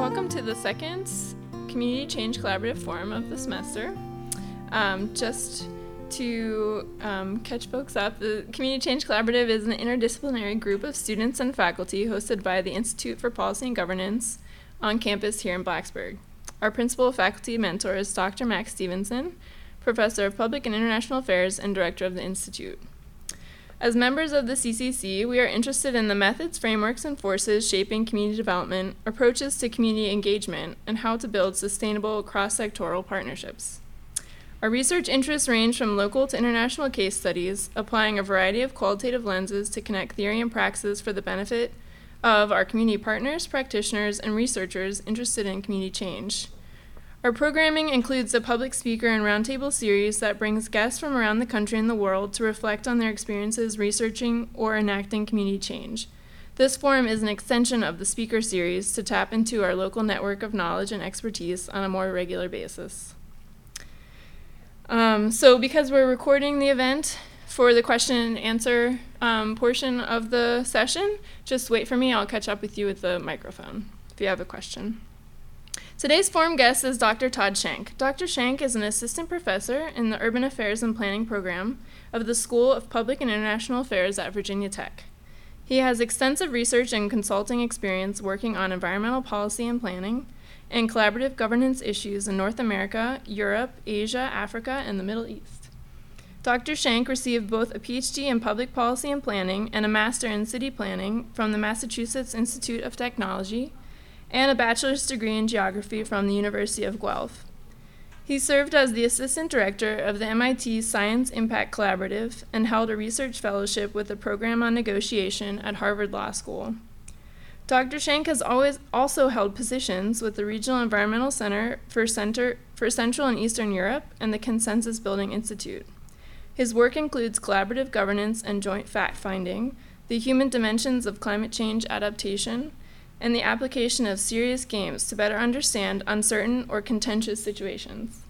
welcome to the second Community Change Collaborative Forum of the semester. Um, just to um, catch folks up, the Community Change Collaborative is an interdisciplinary group of students and faculty hosted by the Institute for Policy and Governance on campus here in Blacksburg. Our principal faculty mentor is Dr. Max Stephenson, professor of public and international affairs and director of the Institute. As members of the CCC, we are interested in the methods, frameworks, and forces shaping community development, approaches to community engagement, and how to build sustainable cross sectoral partnerships. Our research interests range from local to international case studies, applying a variety of qualitative lenses to connect theory and praxis for the benefit of our community partners, practitioners, and researchers interested in community change. Our programming includes a public speaker and roundtable series that brings guests from around the country and the world to reflect on their experiences researching or enacting community change. This forum is an extension of the speaker series to tap into our local network of knowledge and expertise on a more regular basis. Um, so, because we're recording the event for the question and answer um, portion of the session, just wait for me. I'll catch up with you with the microphone if you have a question. Today's forum guest is Dr. Todd Schenk. Dr. Schenk is an assistant professor in the Urban Affairs and Planning program of the School of Public and International Affairs at Virginia Tech. He has extensive research and consulting experience working on environmental policy and planning and collaborative governance issues in North America, Europe, Asia, Africa, and the Middle East. Dr. Shank received both a PhD in Public Policy and Planning and a Master in City Planning from the Massachusetts Institute of Technology and a bachelor's degree in geography from the University of Guelph. He served as the assistant director of the MIT Science Impact Collaborative and held a research fellowship with the program on negotiation at Harvard Law School. Dr. Schenk has always also held positions with the Regional Environmental Center for, Center for Central and Eastern Europe and the Consensus Building Institute. His work includes collaborative governance and joint fact finding, the human dimensions of climate change adaptation, and the application of serious games to better understand uncertain or contentious situations.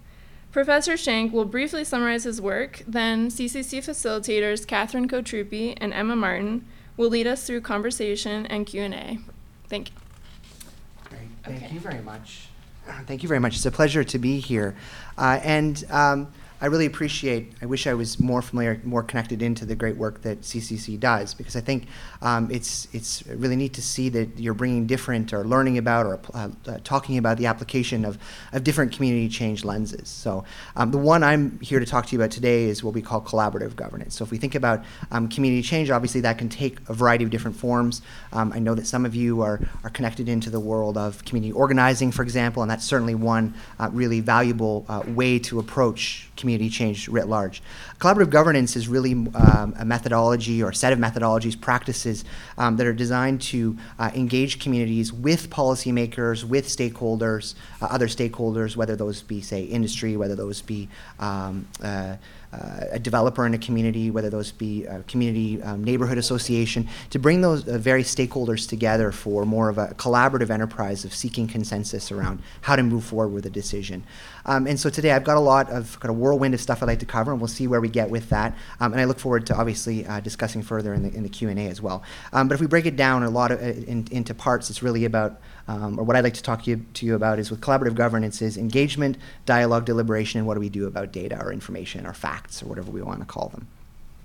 Professor Schenk will briefly summarize his work, then CCC facilitators Catherine Kotrupi and Emma Martin will lead us through conversation and Q&A. Thank you. Great. Thank Okay. you very much. Thank you very much. It's a pleasure to be here. Uh, and um, I really appreciate, I wish I was more familiar, more connected into the great work that CCC does, because I think um, it's, it's really neat to see that you're bringing different or learning about or uh, uh, talking about the application of, of different community change lenses. So um, the one I'm here to talk to you about today is what we call collaborative governance. So if we think about um, community change, obviously that can take a variety of different forms. Um, I know that some of you are, are connected into the world of community organizing, for example, and that's certainly one uh, really valuable uh, way to approach community change writ large. Collaborative governance is really um, a methodology or a set of methodologies, practices um, that are designed to uh, engage communities with policymakers, with stakeholders, uh, other stakeholders, whether those be, say, industry, whether those be um, uh, a developer in a community, whether those be a community um, neighborhood association, to bring those uh, various stakeholders together for more of a collaborative enterprise of seeking consensus around how to move forward with a decision. Um, and so today I've got a lot of kind of whirlwind of stuff I'd like to cover, and we'll see where we get with that. Um, and I look forward to obviously uh, discussing further in the, in the Q&A as well. Um, but if we break it down a lot of, uh, in, into parts, it's really about, um, or what I'd like to talk to you, to you about is with collaborative governance is engagement, dialogue, deliberation, and what do we do about data or information or facts or whatever we want to call them.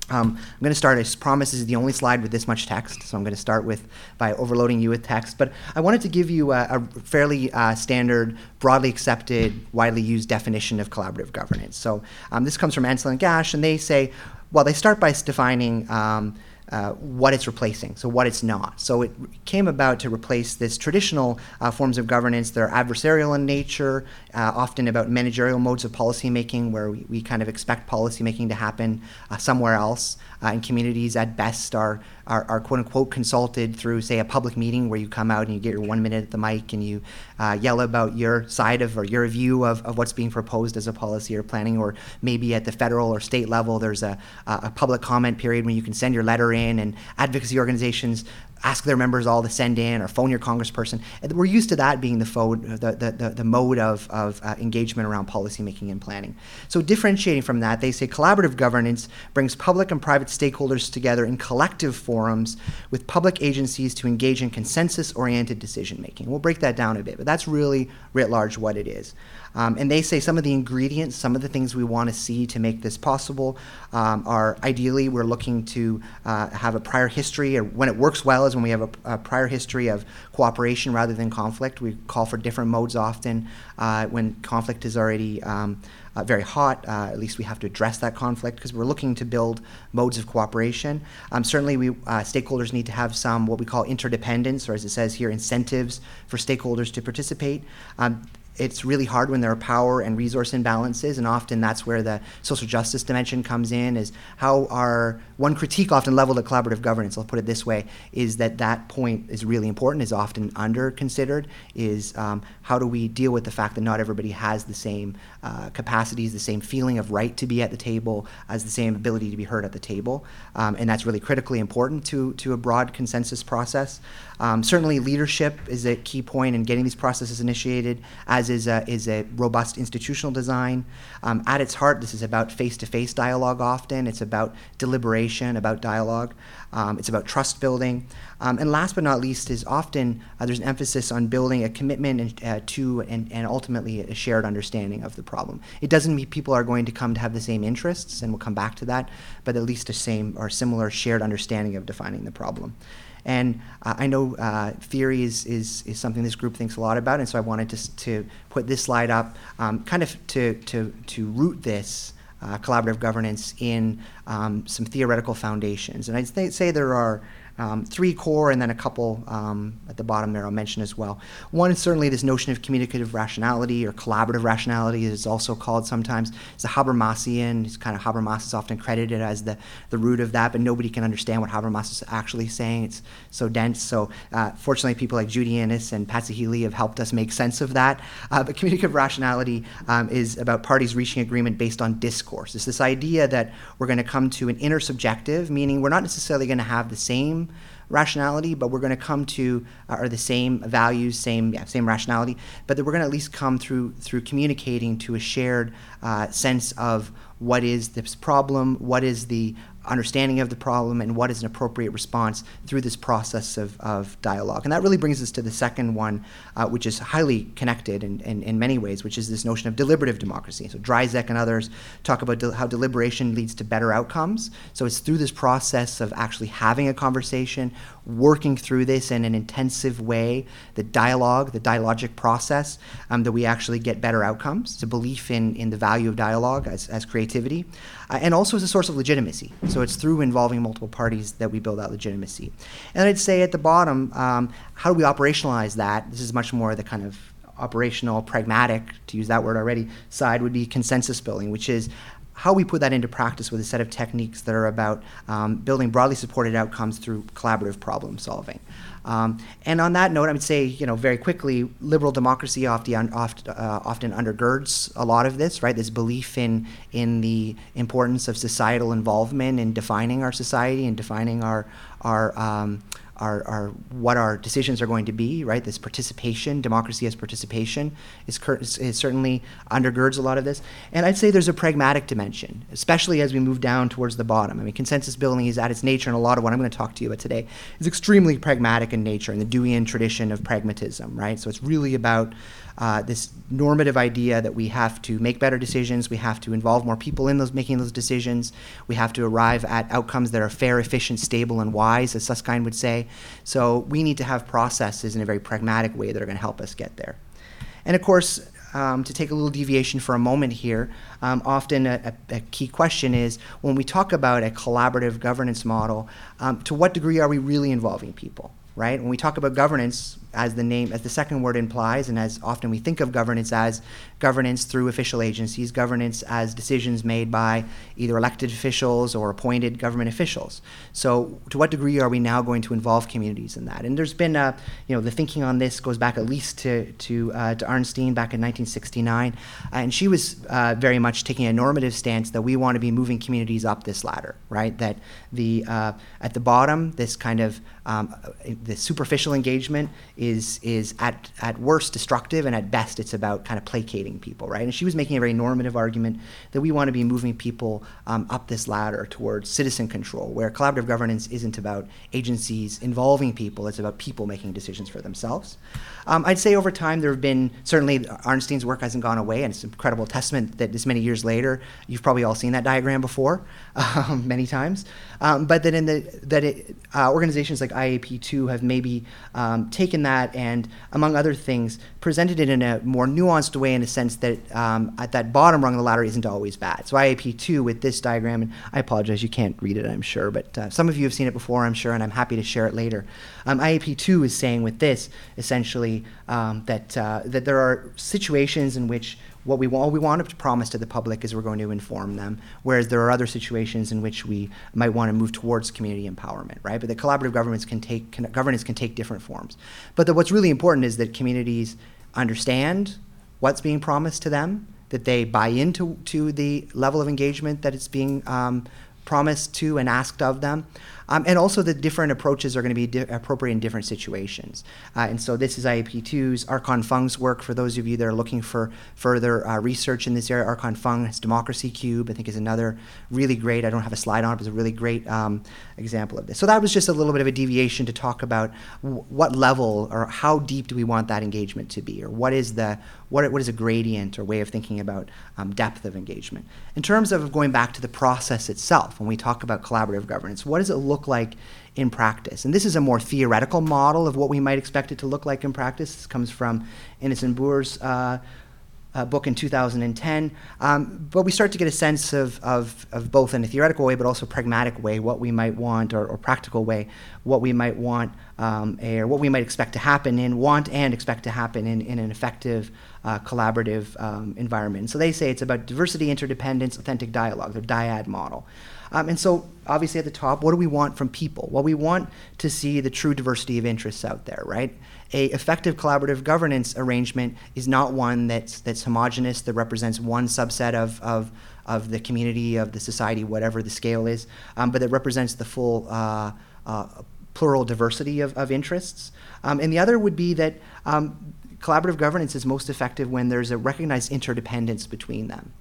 Um, I'm going to start. I promise this is the only slide with this much text, so I'm going to start with by overloading you with text. But I wanted to give you a, a fairly uh, standard, broadly accepted, widely used definition of collaborative governance. So um, this comes from Ansell and Gash, and they say, well, they start by defining. Um, uh, what it's replacing, so what it's not. So it came about to replace this traditional uh, forms of governance that are adversarial in nature, uh, often about managerial modes of policymaking, where we, we kind of expect policymaking to happen uh, somewhere else. Uh, and communities at best are, are, are quote unquote consulted through, say, a public meeting where you come out and you get your one minute at the mic and you uh, yell about your side of or your view of, of what's being proposed as a policy or planning, or maybe at the federal or state level, there's a, a public comment period when you can send your letter in, and advocacy organizations ask their members all to send in or phone your congressperson. We're used to that being the, fo- the, the, the, the mode of, of uh, engagement around policymaking and planning. So, differentiating from that, they say collaborative governance brings public and private stakeholders together in collective forums with public agencies to engage in consensus oriented decision making. We'll break that down a bit, but that's really writ large what it is. Um, and they say some of the ingredients, some of the things we want to see to make this possible um, are ideally we're looking to uh, have a prior history, or when it works well is when we have a, a, prior history of cooperation rather than conflict. We call for different modes often uh, when conflict is already. Um, uh, very hot. Uh, at least we have to address that conflict because we're looking to build modes of cooperation. Um, certainly, we uh, stakeholders need to have some what we call interdependence, or as it says here, incentives for stakeholders to participate. Um, it's really hard when there are power and resource imbalances, and often that's where the social justice dimension comes in. Is how our one critique often leveled at collaborative governance. I'll put it this way: is that that point is really important, is often under considered. Is um, how do we deal with the fact that not everybody has the same uh, capacities, the same feeling of right to be at the table, as the same ability to be heard at the table, um, and that's really critically important to to a broad consensus process. Um, certainly, leadership is a key point in getting these processes initiated, as is a, is a robust institutional design. Um, at its heart, this is about face to face dialogue often, it's about deliberation, about dialogue, um, it's about trust building. Um, and last but not least, is often uh, there's an emphasis on building a commitment and, uh, to and, and ultimately a shared understanding of the problem. It doesn't mean people are going to come to have the same interests, and we'll come back to that, but at least a same or similar shared understanding of defining the problem. And uh, I know uh, theory is, is, is something this group thinks a lot about, and so I wanted to, to put this slide up um, kind of to, to, to root this collaborative governance in um, some theoretical foundations. And I'd say there are um, three core, and then a couple um, at the bottom there I'll mention as well. One is certainly this notion of communicative rationality or collaborative rationality, as it's also called sometimes. It's a Habermasian. It's kind of Habermas is often credited as the, the root of that, but nobody can understand what Habermas is actually saying. It's so dense. So uh, fortunately, people like Judy Innes and Patsy Healey have helped us make sense of that. Uh, but communicative rationality um, is about parties reaching agreement based on discourse. It's this idea that we're going to come to an intersubjective, meaning we're not necessarily going to have the same rationality, but we're going to come to uh, are the same values, same yeah, same rationality, but that we're going to at least come through through communicating to a shared uh, sense of what is this problem, what is the understanding of the problem and what is an appropriate response through this process of, of dialogue. And that really brings us to the second one, uh, which is highly connected in, in, in, many ways, which is this notion of deliberative democracy. So Dryzek and others talk about de- how deliberation leads to better outcomes. So it's through this process of actually having a conversation, working through this in an intensive way, the dialogue, the dialogic process, um, that we actually get better outcomes. It's a belief in, in the value of dialogue as, as creativity, uh, and also as a source of legitimacy. So it's through involving multiple parties that we build out legitimacy. And I'd say at the bottom, um, how do we operationalize that? This is much more the kind of operational, pragmatic, to use that word already, side would be consensus building, which is how we put that into practice with a set of techniques that are about um, building broadly supported outcomes through collaborative problem solving. Um, and on that note, I would say, you know, very quickly, liberal democracy often, oft, uh, often undergirds a lot of this, right? This belief in in the importance of societal involvement in defining our society and defining our our um, our, our, what our decisions are going to be, right? This participation, democracy as participation, is, is, certainly undergirds a lot of this. And I'd say there's a pragmatic dimension, especially as we move down towards the bottom. I mean, consensus building is at its nature, and a lot of what I'm going to talk to you about today is extremely pragmatic in nature in the Deweyan tradition of pragmatism, right? So it's really about uh, this normative idea that we have to make better decisions, we have to involve more people in those making those decisions, we have to arrive at outcomes that are fair, efficient, stable, and wise, as Susskind would say. So we need to have processes in a very pragmatic way that are going to help us get there. And of course, um, to take a little deviation for a moment here, um, often a, a, key question is when we talk about a collaborative governance model, um, to what degree are we really involving people? right? When we talk about governance, as the name, as the second word implies, and as often we think of governance as governance through official agencies, governance as decisions made by either elected officials or appointed government officials. So, to what degree are we now going to involve communities in that? And there's been, a, you know, the thinking on this goes back at least to to, uh, to Arnstein back in 1969, and she was uh, very much taking a normative stance that we want to be moving communities up this ladder, right? That the uh, at the bottom, this kind of um, the superficial engagement is is at at worst destructive, and at best it's about kind of placating people, right? And she was making a very normative argument that we want to be moving people um, up this ladder towards citizen control, where collaborative governance isn't about agencies involving people; it's about people making decisions for themselves. Um, I'd say over time there have been certainly Arnstein's work hasn't gone away, and it's an incredible testament that this many years later, you've probably all seen that diagram before, um, many times. Um, but that in the that it, uh, organizations like IAP2 have maybe um, taken that and, among other things, presented it in a more nuanced way in a sense that um, at that bottom rung of the ladder isn't always bad. So IAP2 with this diagram, and I apologize, you can't read it, I'm sure, but uh, some of you have seen it before, I'm sure, and I'm happy to share it later. Um, IAP2 is saying with this essentially um, that uh, that there are situations in which what we want, we want to promise to the public is we're going to inform them, whereas there are other situations in which we might want to move towards community empowerment, right? But the collaborative governments can take can, governance can take different forms. But the, what's really important is that communities understand what's being promised to them, that they buy into to the level of engagement that it's being um, promised to and asked of them. Um, and also the different approaches are going to be di- appropriate in different situations. Uh, and so this is IAP2's Archon Fung's work. For those of you that are looking for further uh, research in this area, Archon Fung, his Democracy Cube, I think is another really great, I don't have a slide on it, but it's a really great um, example of this. So that was just a little bit of a deviation to talk about w- what level or how deep do we want that engagement to be, or what is the what, what is a gradient or way of thinking about um, depth of engagement. In terms of going back to the process itself, when we talk about collaborative governance, what does it look look like in practice. And this is a more theoretical model of what we might expect it to look like in practice. This comes from Innes and Booher's uh, uh, book in 2010. Um, but we start to get a sense of, of, of, both in a theoretical way, but also pragmatic way, what we might want, or, or practical way, what we might want, um, or what we might expect to happen in, want and expect to happen in, in an effective uh, collaborative um, environment. So they say it's about diversity, interdependence, authentic dialogue, the DIAD model. Um, and so, obviously, at the top, what do we want from people? Well, we want to see the true diversity of interests out there, right? A effective collaborative governance arrangement is not one that's that's homogenous that represents one subset of of of the community, of the society, whatever the scale is, um, but that represents the full uh, uh, plural diversity of, of interests. Um, and the other would be that um, collaborative governance is most effective when there's a recognized interdependence between them.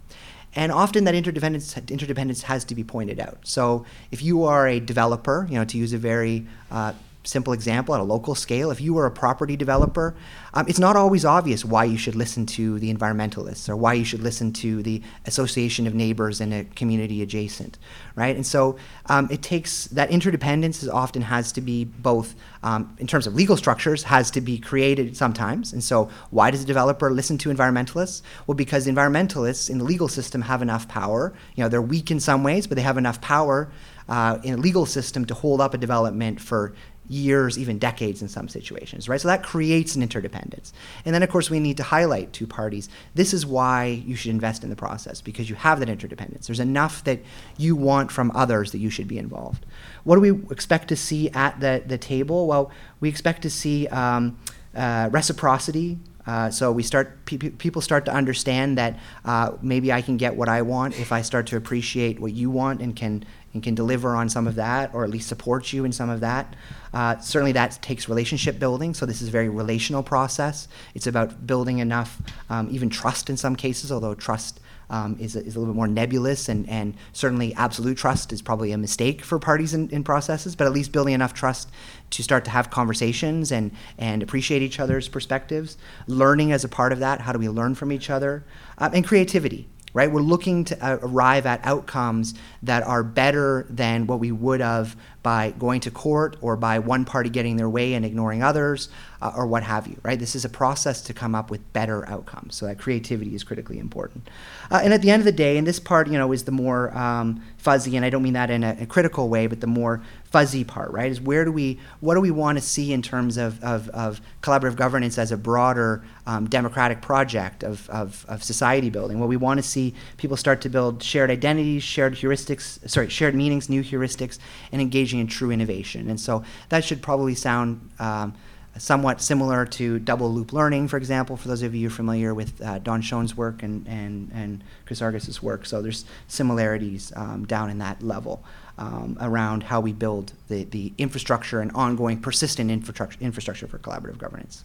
And often that interdependence, interdependence has to be pointed out. So if you are a developer, you know, to use a very uh, simple example at a local scale, if you were a property developer, um, it's not always obvious why you should listen to the environmentalists or why you should listen to the association of neighbors in a community adjacent, right? And so um, it takes that interdependence is often has to be both um, in terms of legal structures has to be created sometimes. And so why does a developer listen to environmentalists? Well, because environmentalists in the legal system have enough power. You know, they're weak in some ways, but they have enough power uh, in a legal system to hold up a development for years, even decades in some situations, right? So that creates an interdependence. And then, of course, we need to highlight to parties this is why you should invest in the process because you have that interdependence. There's enough that you want from others that you should be involved. What do we expect to see at the, the table? Well, we expect to see um, uh, reciprocity. Uh, so we start pe- people start to understand that uh, maybe I can get what I want if I start to appreciate what you want and can and can deliver on some of that or at least support you in some of that. Uh, certainly that takes relationship building, so this is a very relational process. It's about building enough, um, even trust in some cases, although trust um, is, a, is a little bit more nebulous, and, and certainly absolute trust is probably a mistake for parties in, in processes, but at least building enough trust to start to have conversations and, and appreciate each other's perspectives. Learning as a part of that, how do we learn from each other? Um, and creativity right? We're looking to uh, arrive at outcomes that are better than what we would have by going to court or by one party getting their way and ignoring others uh, or what have you, right? This is a process to come up with better outcomes. So that creativity is critically important. Uh, and at the end of the day, and this part, you know, is the more um, fuzzy, and I don't mean that in a, a, critical way, but the more fuzzy part, right? Is where do we, what do we want to see in terms of, of, of collaborative governance as a broader um, democratic project of, of, of society building? Well, we want to see people start to build shared identities, shared heuristics, sorry, shared meanings, new heuristics, and engaging in true innovation. And so that should probably sound um, somewhat similar to double loop learning, for example, for those of you familiar with uh, Don Schön's work and, and, and Chris Argyris's work. So there's similarities um, down in that level um, around how we build the, the infrastructure and ongoing persistent infrastructure, infrastructure for collaborative governance.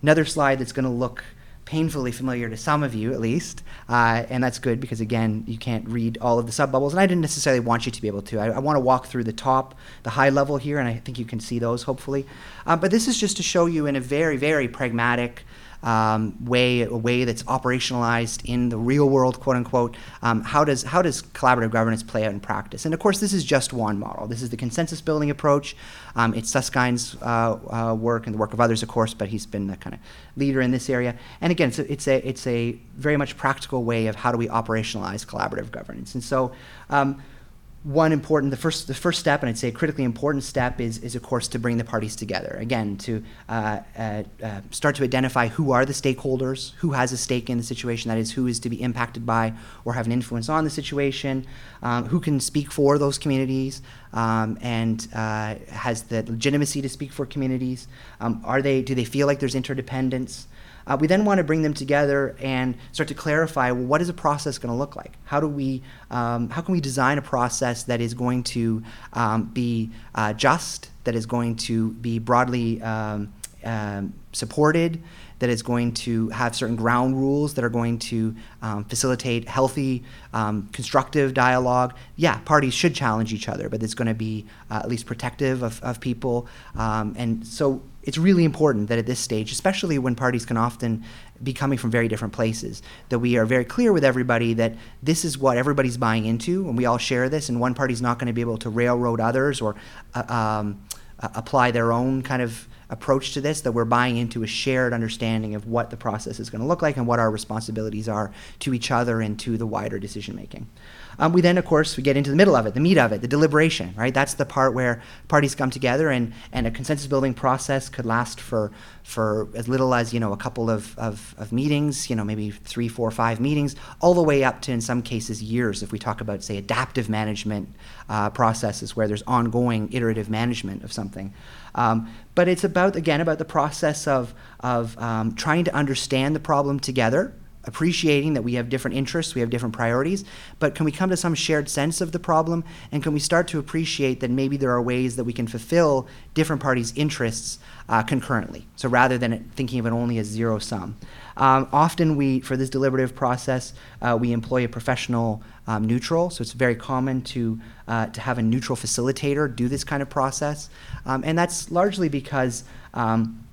Another slide that's going to look painfully familiar to some of you at least, uh, and that's good because again, you can't read all of the sub bubbles, and I didn't necessarily want you to be able to. I, I want to walk through the top, the high level here, and I think you can see those hopefully. Uh, but this is just to show you in a very, very pragmatic um, way, a way that's operationalized in the real world, quote unquote. Um, how does how does collaborative governance play out in practice? And of course, this is just one model. This is the consensus building approach. Um, it's Susskind's uh, uh, work and the work of others, of course, but he's been the kind of leader in this area. And again, it's a, it's a it's a very much practical way of how do we operationalize collaborative governance. And so um, one important the first the first step and i'd say a critically important step is is of course to bring the parties together. Again to uh, uh, uh, start to identify who are the stakeholders who has a stake in the situation that is who is to be impacted by or have an influence on the situation um, who can speak for those communities um, and uh, has the legitimacy to speak for communities um, are they do they feel like there's interdependence uh, we then want to bring them together and start to clarify well, what is a process going to look like? How do we, um, how can we design a process that is going to um, be uh, just, that is going to be broadly um, um supported, that is going to have certain ground rules that are going to um, facilitate healthy, um, constructive dialogue. Yeah, parties should challenge each other, but it's going to be uh, at least protective of, of people. Um, and so it's really important that at this stage, especially when parties can often be coming from very different places, that we are very clear with everybody that this is what everybody's buying into, and we all share this, and one party's not going to be able to railroad others or uh, um, uh, apply their own kind of approach to this, that we're buying into a shared understanding of what the process is going to look like and what our responsibilities are to each other and to the wider decision making. Um, we then, of course, we get into the middle of it, the meat of it, the deliberation, right? That's the part where parties come together and, and a consensus building process could last for, for as little as, you know, a couple of, of, of meetings, you know, maybe three, four, five meetings, all the way up to, in some cases, years if we talk about, say, adaptive management uh, processes where there's ongoing iterative management of something. Um, but it's about, again, about the process of, of um, trying to understand the problem together appreciating that we have different interests, we have different priorities, but can we come to some shared sense of the problem? And can we start to appreciate that maybe there are ways that we can fulfill different parties' interests uh, concurrently? So rather than thinking of it only as zero sum. Um, often we, for this deliberative process, uh, we employ a professional um, neutral. So it's very common to, uh, to have a neutral facilitator do this kind of process. Um, and that's largely because um,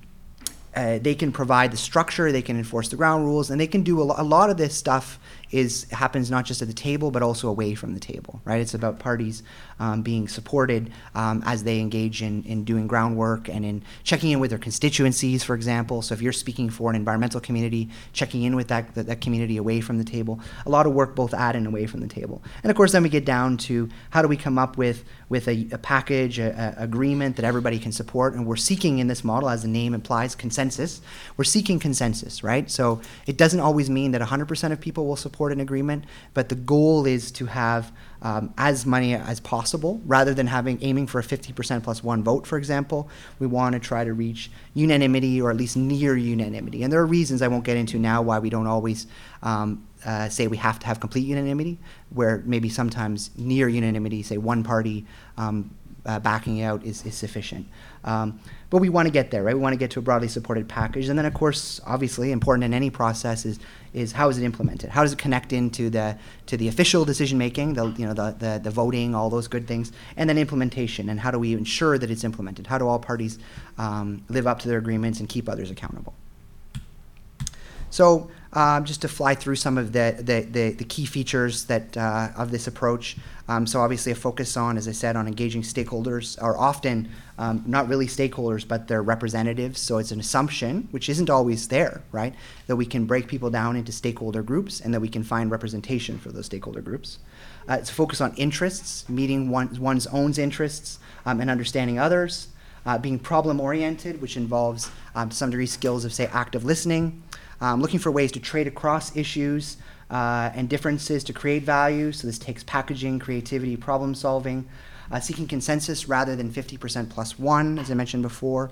uh, they can provide the structure, they can enforce the ground rules, and they can do a, lo- a lot of this stuff is happens not just at the table but also away from the table right? It's about parties um, being supported um, as they engage in, in doing groundwork and in checking in with their constituencies for example. So if you're speaking for an environmental community checking in with that, that, that community away from the table. A lot of work both at and away from the table. And of course then we get down to how do we come up with with a, a package a, a agreement that everybody can support and we're seeking in this model as the name implies consensus we're seeking consensus right so it doesn't always mean that 100% of people will support an agreement, but the goal is to have um, as many as possible rather than having aiming for a 50% plus one vote, for example. We want to try to reach unanimity or at least near unanimity. And there are reasons I won't get into now why we don't always um, uh, say we have to have complete unanimity, where maybe sometimes near unanimity, say one party um, uh, backing out is, is sufficient. Um, but we want to get there, right? We want to get to a broadly supported package. And then, of course, obviously, important in any process is, is how is it implemented? How does it connect into the, to the official decision making, the, you know, the, the, the voting, all those good things, and then implementation. And how do we ensure that it's implemented? How do all parties um, live up to their agreements and keep others accountable? So um, just to fly through some of the, the, the, the key features that, uh, of this approach. Um, so obviously a focus on, as I said, on engaging stakeholders, are often um, not really stakeholders, but their representatives. So it's an assumption, which isn't always there, right, that we can break people down into stakeholder groups and that we can find representation for those stakeholder groups. Uh, it's a focus on interests, meeting one, one's own interests um, and understanding others. Uh, being problem oriented, which involves um, some degree skills of, say, active listening, um, looking for ways to trade across issues uh, and differences to create value. So this takes packaging, creativity, problem solving, uh, seeking consensus rather than 50% plus one, as I mentioned before.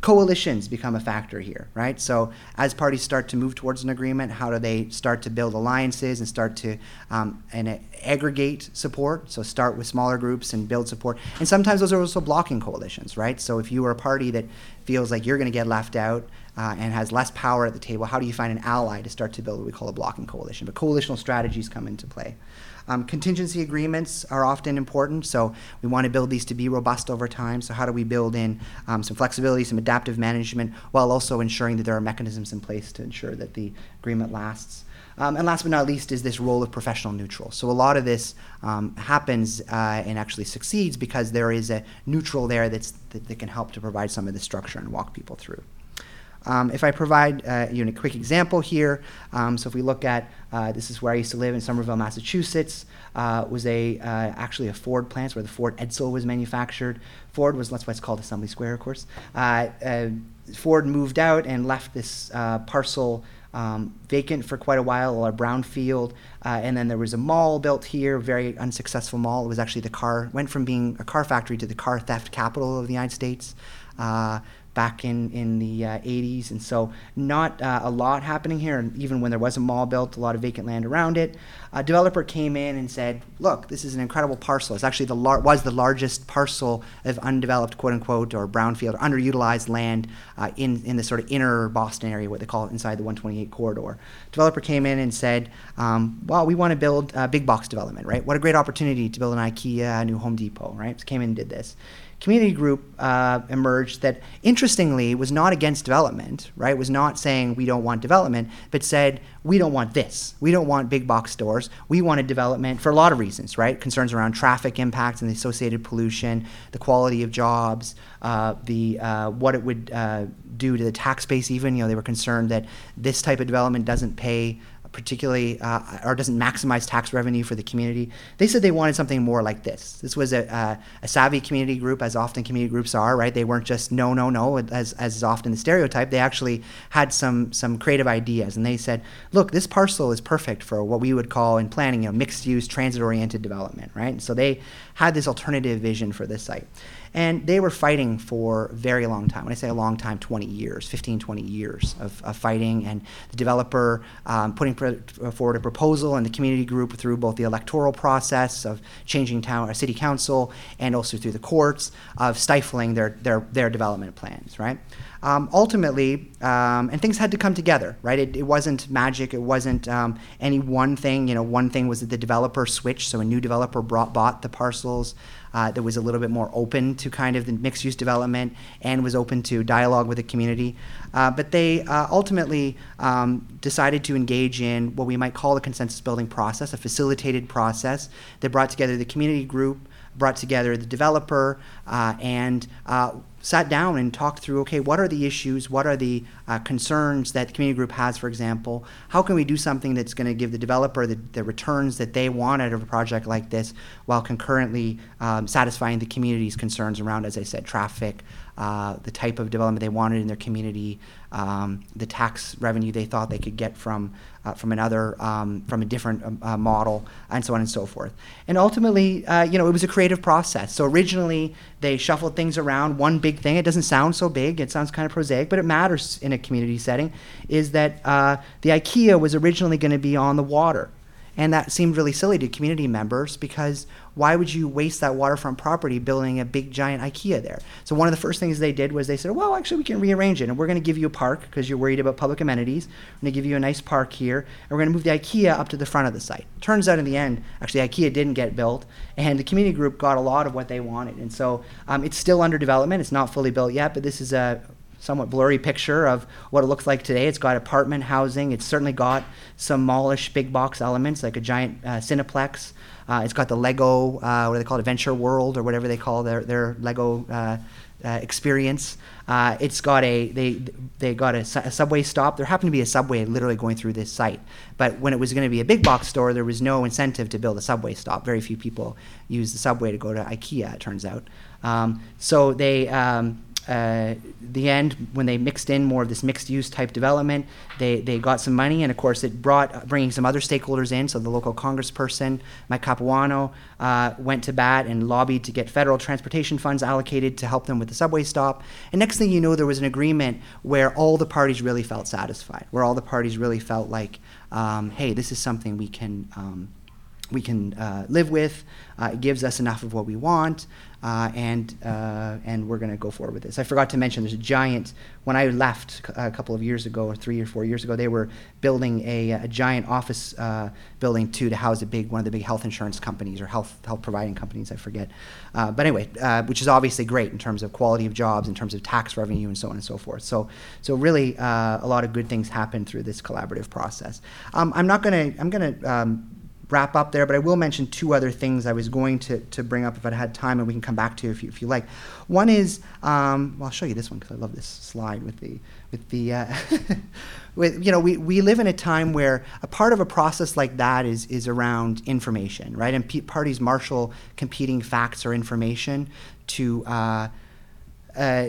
Coalitions become a factor here, right? So as parties start to move towards an agreement, how do they start to build alliances and start to um, and uh, aggregate support? So start with smaller groups and build support. And sometimes those are also blocking coalitions, right? So if you are a party that feels like you're going to get left out, uh, and has less power at the table, how do you find an ally to start to build what we call a blocking coalition? But coalitional strategies come into play. Um, contingency agreements are often important, so we want to build these to be robust over time. So, how do we build in um, some flexibility, some adaptive management, while also ensuring that there are mechanisms in place to ensure that the agreement lasts? Um, and last but not least is this role of professional neutral. So a lot of this um, happens uh, and actually succeeds because there is a neutral there that's, that, that, can help to provide some of the structure and walk people through. Um, if I provide uh, you know, a quick example here, um, so if we look at uh, this is where I used to live in Somerville, Massachusetts, uh, was a uh, actually a Ford plant where the Ford Edsel was manufactured. Ford was that's why it's called Assembly Square, of course. Uh, uh, Ford moved out and left this parcel um, vacant for quite a while, a brownfield, uh, and then there was a mall built here, very unsuccessful mall. It was actually the car went from being a car factory to the car theft capital of the United States. Uh, back in, in the uh, 80s. And so, not uh, a lot happening here. And even when there was a mall built, a lot of vacant land around it. A developer came in and said, Look, this is an incredible parcel. It's actually the lar- was the largest parcel of undeveloped, quote unquote, or brownfield, or underutilized land uh, in, in the sort of inner Boston area, what they call it inside the 128 corridor. Developer came in and said, um, Well, we want to build big box development, right? What a great opportunity to build an IKEA, a new Home Depot, right? So came in and did this community group uh, emerged that interestingly was not against development right? Was not saying we don't want development but said we don't want this. We don't want big box stores. We wanted development for a lot of reasons right? Concerns around traffic impacts and the associated pollution the quality of jobs uh, the uh, what it would uh, do to the tax base even. You know they were concerned that this type of development doesn't pay particularly uh, or doesn't maximize tax revenue for the community. They said they wanted something more like this. This was a, a, a, savvy community group, as often community groups are, right? They weren't just no, no, no, as, as is often the stereotype. They actually had some some creative ideas, and they said, look, this parcel is perfect for what we would call in planning, you know, mixed use, transit oriented development, right? And so they had this alternative vision for this site. And they were fighting for a very long time. When I say a long time, 20 years, 15, 20 years of, of fighting. And the developer um, putting forward a proposal and the community group through both the electoral process of changing town, or city council and also through the courts of stifling their, their, their development plans, right? Um, ultimately, um, and things had to come together, right? It, it wasn't magic. It wasn't um, any one thing. You know, one thing was that the developer switched, so a new developer brought, bought the parcels uh, that was a little bit more open to kind of the mixed use development and was open to dialogue with the community. Uh, but they uh, ultimately um, decided to engage in what we might call the consensus building process, a facilitated process that brought together the community group, brought together the developer, uh, and uh, sat down and talked through okay, what are the issues? What are the uh, concerns that the community group has, for example? How can we do something that's going to give the developer the, the, returns that they want out of a project like this while concurrently um, satisfying the community's concerns around, as I said, traffic, uh, the type of development they wanted in their community, um, the tax revenue they thought they could get from uh, from another um, from a different um, uh, model, and so on and so forth. And ultimately, uh, you know, it was a creative process. So originally, they shuffled things around. One big thing, it doesn't sound so big, it sounds kind of prosaic, but it matters in a community setting, is that uh, the IKEA was originally going to be on the water. And that seemed really silly to community members because why would you waste that waterfront property building a big giant IKEA there? So one of the first things they did was they said, well, actually we can rearrange it and we're going to give you a park because you're worried about public amenities. We're going to give you a nice park here and we're going to move the IKEA up to the front of the site. Turns out in the end, actually IKEA didn't get built and the community group got a lot of what they wanted. And so um, it's still under development. It's not fully built yet, but this is a somewhat blurry picture of what it looks like today. It's got apartment housing. It's certainly got some mallish big box elements like a giant uh, Cineplex. Uh, it's got the Lego, uh, what do they call it, Adventure World or whatever they call their, their Lego uh, uh, experience. Uh, it's got a they they got a, a subway stop. There happened to be a subway literally going through this site, but when it was going to be a big box store, there was no incentive to build a subway stop. Very few people use the subway to go to IKEA. It turns out. Um, so they um, uh, the end when they mixed in more of this mixed use type development they, they got some money and of course it brought bringing some other stakeholders in. So the local congressperson mike capuano uh, went to bat and lobbied to get federal transportation funds allocated to help them with the subway stop. And next thing you know there was an agreement where all the parties really felt satisfied where all the parties really felt like um, hey this is something we can um, we can uh, live with. Uh, it gives us enough of what we want, uh, and uh, and we're going to go forward with this. I forgot to mention there's a giant. When I left a couple of years ago, or three or four years ago, they were building a, a giant office uh, building too to house a big one of the big health insurance companies or health health providing companies. I forget, uh, but anyway, uh, which is obviously great in terms of quality of jobs, in terms of tax revenue, and so on and so forth. So so really, uh, a lot of good things happen through this collaborative process. Um, I'm not going to. I'm going to. Um, wrap up there, but I will mention two other things I was going to, to bring up if I had time, and we can come back to if you, if you like. One is, um, well, I'll show you this one because I love this slide with the with the. Uh, with, you know, we, we live in a time where a part of a process like that is is around information, right? And pe- parties marshal competing facts or information to. Uh, uh,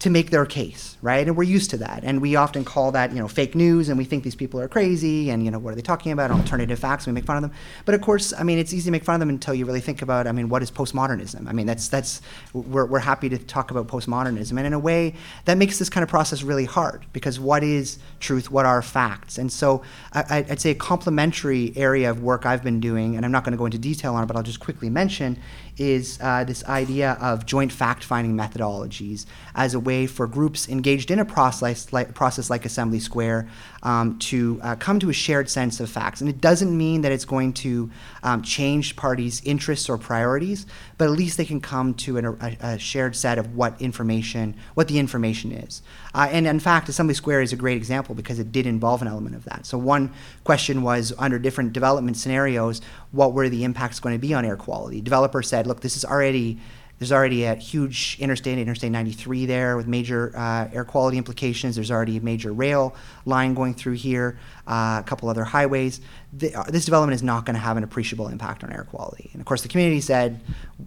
to make their case, right? And we're used to that, and we often call that, you know, fake news, and we think these people are crazy, and you know, what are they talking about? Alternative facts. We make fun of them, but of course, I mean, it's easy to make fun of them until you really think about, I mean, what is postmodernism? I mean, that's that's we're we're happy to talk about postmodernism, and in a way, that makes this kind of process really hard because what is truth? What are facts? And so, I, I'd say a complementary area of work I've been doing, and I'm not going to go into detail on it, but I'll just quickly mention, is uh, this idea of joint fact-finding methodologies as a way for groups engaged in a process like, process like Assembly Square um, to uh, come to a shared sense of facts. And it doesn't mean that it's going to um, change parties' interests or priorities, but at least they can come to an, a, a, shared set of what information, what the information is. Uh, and in fact, Assembly Square is a great example because it did involve an element of that. So one question was under different development scenarios, what were the impacts going to be on air quality? Developer said, look, this is already there's already a huge interstate, Interstate 93 there with major uh, air quality implications. There's already a major rail line going through here, uh, a couple other highways. The, uh, this development is not going to have an appreciable impact on air quality. And of course, the community said,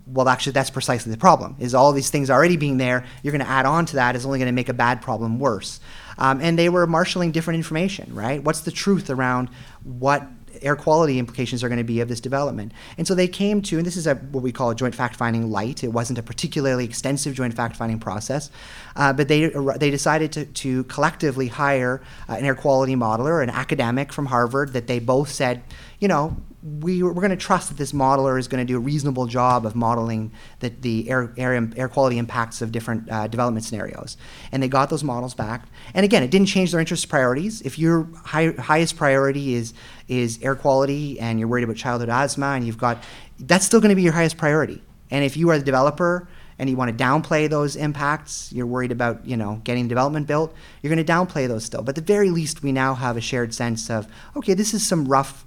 well, actually, that's precisely the problem, is all these things already being there, you're going to add on to that is only going to make a bad problem worse. Um, and they were marshaling different information, right? What's the truth around what air quality implications are going to be of this development. And so they came to, and this is a, what we call a joint fact finding light. It wasn't a particularly extensive joint fact finding process, uh, but they, they decided to, to collectively hire uh, an air quality modeler, an academic from Harvard, that they both said, you know, we, we're going to trust that this modeler is going to do a reasonable job of modeling the, the air, air, air quality impacts of different uh, development scenarios. And they got those models back. And again, it didn't change their interest priorities. If your high, highest priority is, is air quality and you're worried about childhood asthma and you've got, that's still going to be your highest priority. And if you are the developer and you want to downplay those impacts, you're worried about, you know, getting development built, you're going to downplay those still. But at the very least, we now have a shared sense of, okay, this is some rough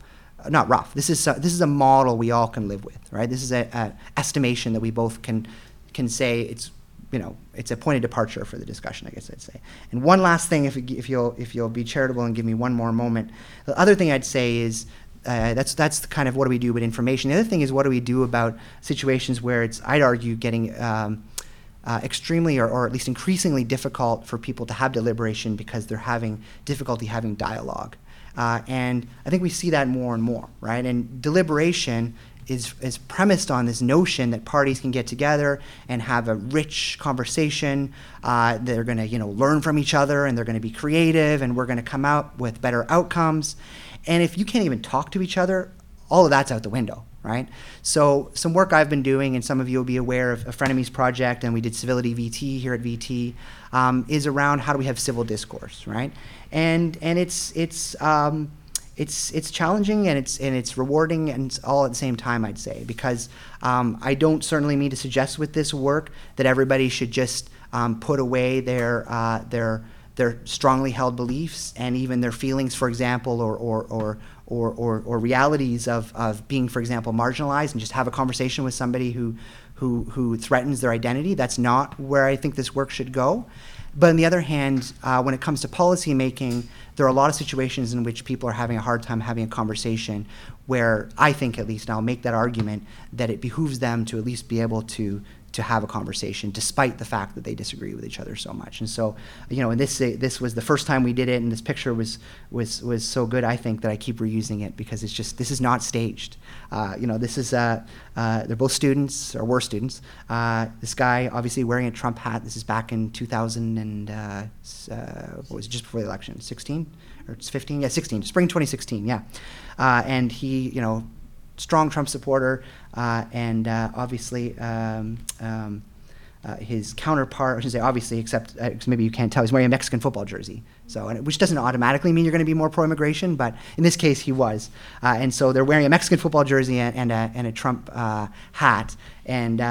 not rough. This is a, this is a model we all can live with, right? This is a, a, estimation that we both can can say it's you know it's a point of departure for the discussion. I guess I'd say. And one last thing, if if you'll if you'll be charitable and give me one more moment, the other thing I'd say is. Uh, that's that's kind of what do we do with information. The other thing is what do we do about situations where it's I'd argue getting um, uh, extremely or, or at least increasingly difficult for people to have deliberation because they're having difficulty having dialogue. Uh, and I think we see that more and more, right? And deliberation is, is premised on this notion that parties can get together and have a rich conversation. Uh, they're going to, you know, learn from each other, and they're going to be creative, and we're going to come out with better outcomes. And if you can't even talk to each other, all of that's out the window, right? So some work I've been doing, and some of you will be aware of a Frenemies project, and we did Civility VT here at VT, um, is around how do we have civil discourse, right? And and it's it's um, it's it's challenging and it's and it's rewarding and it's all at the same time I'd say because um, I don't certainly mean to suggest with this work that everybody should just um, put away their, uh, their, their strongly held beliefs and even their feelings, for example, or, or, or, or, or, or realities of, of being, for example, marginalized and just have a conversation with somebody who, who, who threatens their identity. That's not where I think this work should go. But on the other hand, uh, when it comes to policymaking, there are a lot of situations in which people are having a hard time having a conversation where I think, at least, and I'll make that argument, that it behooves them to at least be able to to have a conversation, despite the fact that they disagree with each other so much. And so, you know, and this uh, this was the first time we did it, and this picture was was was so good. I think that I keep reusing it because it's just this is not staged. Uh, you know, this is uh, uh, they're both students or were students. Uh, this guy obviously wearing a Trump hat. This is back in 2000 and uh, what was it, just before the election, 16 or it's 15? Yeah, 16, spring 2016. Yeah, and he, you know strong Trump supporter, uh, and uh, obviously um, um, uh, his counterpart, I should say obviously, except uh, maybe you can't tell, he's wearing a Mexican football jersey. So, it, which doesn't automatically mean you're going to be more pro-immigration, but in this case, he was. Uh, and so they're wearing a Mexican football jersey and, and, a, and a Trump uh, hat, and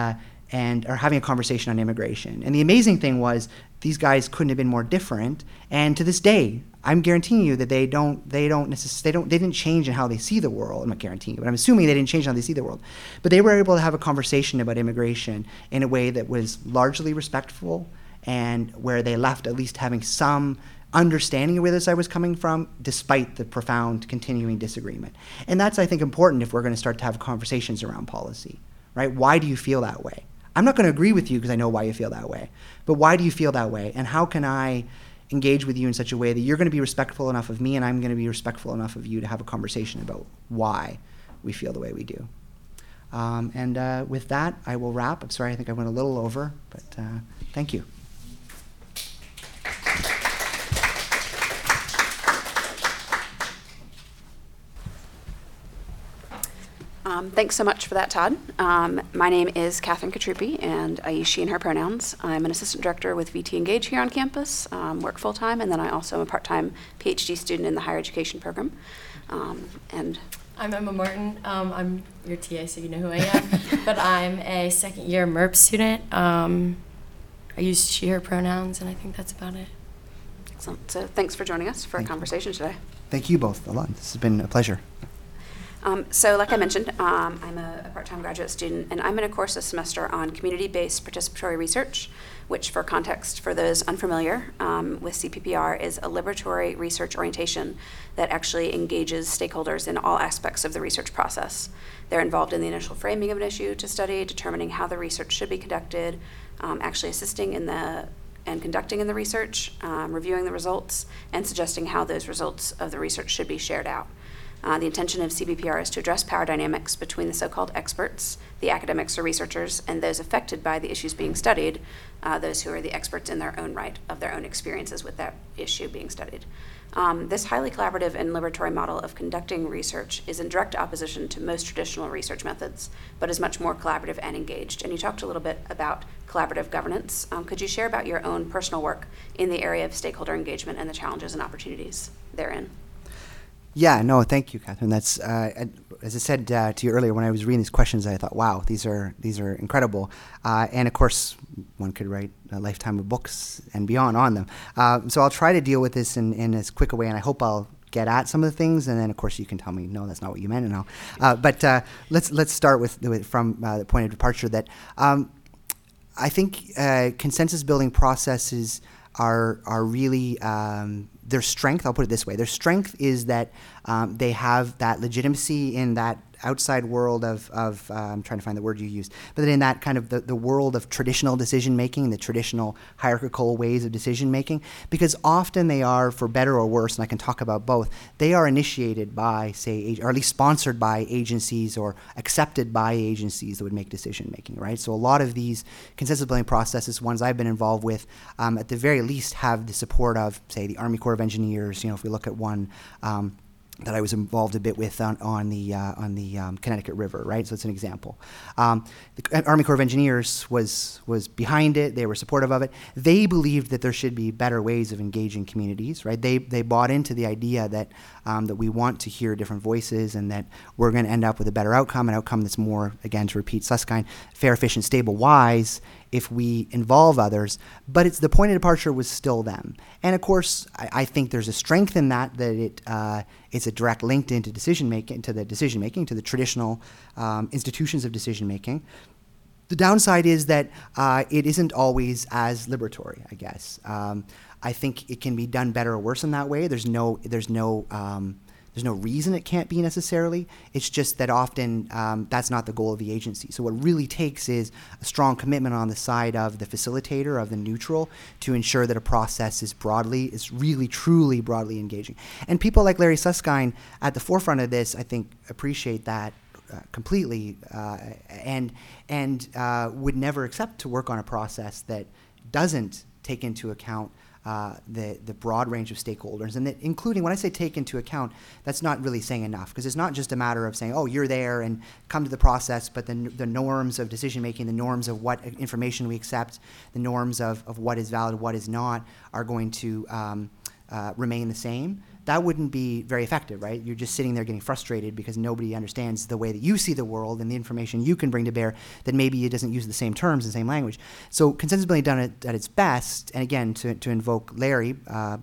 and are having a conversation on immigration. And the amazing thing was these guys couldn't have been more different. And to this day, I'm guaranteeing you that they don't they don't necess- they don't they didn't change in how they see the world. I'm not guaranteeing, you, but I'm assuming they didn't change how they see the world. But they were able to have a conversation about immigration in a way that was largely respectful and where they left at least having some understanding of where this side was coming from, despite the profound continuing disagreement. And that's I think important if we're going to start to have conversations around policy. Right? Why do you feel that way? I'm not going to agree with you because I know why you feel that way. But why do you feel that way? And how can I engage with you in such a way that you're going to be respectful enough of me and I'm going to be respectful enough of you to have a conversation about why we feel the way we do. Um, and uh, with that, I will wrap. I'm sorry, I think I went a little over, but uh, thank you. Um, thanks so much for that, Todd. Um, my name is Catherine Katrupi, and I use she and her pronouns. I'm an assistant director with VT Engage here on campus, um, work full time, and then I also am a part time PhD student in the higher education program. Um, and I'm Emma Martin. Um, I'm your TA, so you know who I am. but I'm a second year MURP student. Um, I use she, her pronouns, and I think that's about it. Excellent. So thanks for joining us for Thank a conversation you. today. Thank you both a lot. This has been a pleasure. Um, so, like I mentioned, um, I'm a, a part time graduate student, and I'm in a course this semester on community based participatory research, which, for context, for those unfamiliar um, with CBPR, is a liberatory research orientation that actually engages stakeholders in all aspects of the research process. They're involved in the initial framing of an issue to study, determining how the research should be conducted, um, actually assisting in the and conducting in the research, um, reviewing the results, and suggesting how those results of the research should be shared out. Uh, the intention of CBPR is to address power dynamics between the so called experts, the academics or researchers, and those affected by the issues being studied, uh, those who are the experts in their own right of their own experiences with that issue being studied. Um, this highly collaborative and liberatory model of conducting research is in direct opposition to most traditional research methods, but is much more collaborative and engaged. And you talked a little bit about collaborative governance. Um, could you share about your own personal work in the area of stakeholder engagement and the challenges and opportunities therein? Yeah, no, thank you, Catherine. That's uh, as I said uh, to you earlier when I was reading these questions. I thought, wow, these are these are incredible. Uh, and of course, one could write a lifetime of books and beyond on them. Uh, so I'll try to deal with this in, in as quick a way, and I hope I'll get at some of the things. And then, of course, you can tell me, no, that's not what you meant, and I'll. Uh, but uh, let's let's start with, with from the point of departure that um, I think consensus building processes are are really um, their strength, I'll put it this way, their strength is that um, they have that legitimacy in that outside world of, of uh, I'm trying to find the word you used, but in that kind of the, the world of traditional decision making, the traditional hierarchical ways of decision making, because often they are, for better or worse, and I can talk about both, they are initiated by, say, or at least sponsored by agencies or accepted by agencies that would make decision making, right? So a lot of these consensus building processes, ones I've been involved with, um, at the very least have the support of, say, the Army Corps of Engineers. You know, if we look at one, um, that I was involved a bit with on, on the uh, on the um, Connecticut River, right? So it's an example. Um, the Army Corps of Engineers was was behind it. They were supportive of it. They believed that there should be better ways of engaging communities, right? They they bought into the idea that um, that we want to hear different voices and that we're going to end up with a better outcome, an outcome that's more, again, to repeat Susskind, fair, efficient, stable, wise, if we involve others. But it's the point of departure was still them. And of course, I, I think there's a strength in that that it uh, it's a direct link into decision making, to the decision making, to the traditional um, institutions of decision making. The downside is that uh, it isn't always as liberatory, I guess. Um, I think it can be done better or worse in that way. There's no, there's no, um, there's no reason it can't be necessarily. It's just that often um, that's not the goal of the agency. So what really takes is a strong commitment on the side of the facilitator, of the neutral, to ensure that a process is broadly, is really truly broadly engaging. And people like Larry Susskind at the forefront of this, I think, appreciate that uh, completely uh, and and uh, would never accept to work on a process that doesn't take into account uh, the the broad range of stakeholders. And that including when I say take into account that's not really saying enough because it's not just a matter of saying oh you're there and come to the process but the, the norms of decision making the norms of what information we accept the norms of, of what is valid what is not are going to um, uh, remain the same that wouldn't be very effective, right? You're just sitting there getting frustrated because nobody understands the way that you see the world and the information you can bring to bear that maybe it doesn't use the same terms, and same language. So consensus building done at, at its best, and again, to, to invoke Larry, uh,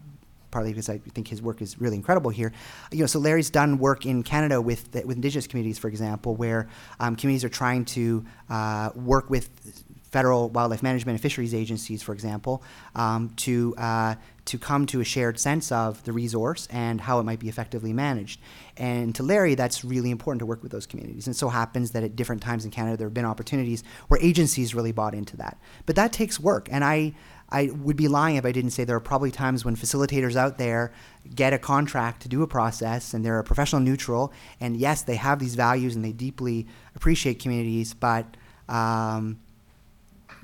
partly because I think his work is really incredible here. You know, so Larry's done work in Canada with with Indigenous communities, for example, where um, communities are trying to uh, work with federal wildlife management and fisheries agencies, for example, um, to uh, to come to a shared sense of the resource and how it might be effectively managed. And to Larry, that's really important to work with those communities. And so happens that at different times in Canada, there have been opportunities where agencies really bought into that. But that takes work, and I. I would be lying if I didn't say there are probably times when facilitators out there get a contract to do a process and they're a professional neutral, and yes, they have these values and they deeply appreciate communities, but um,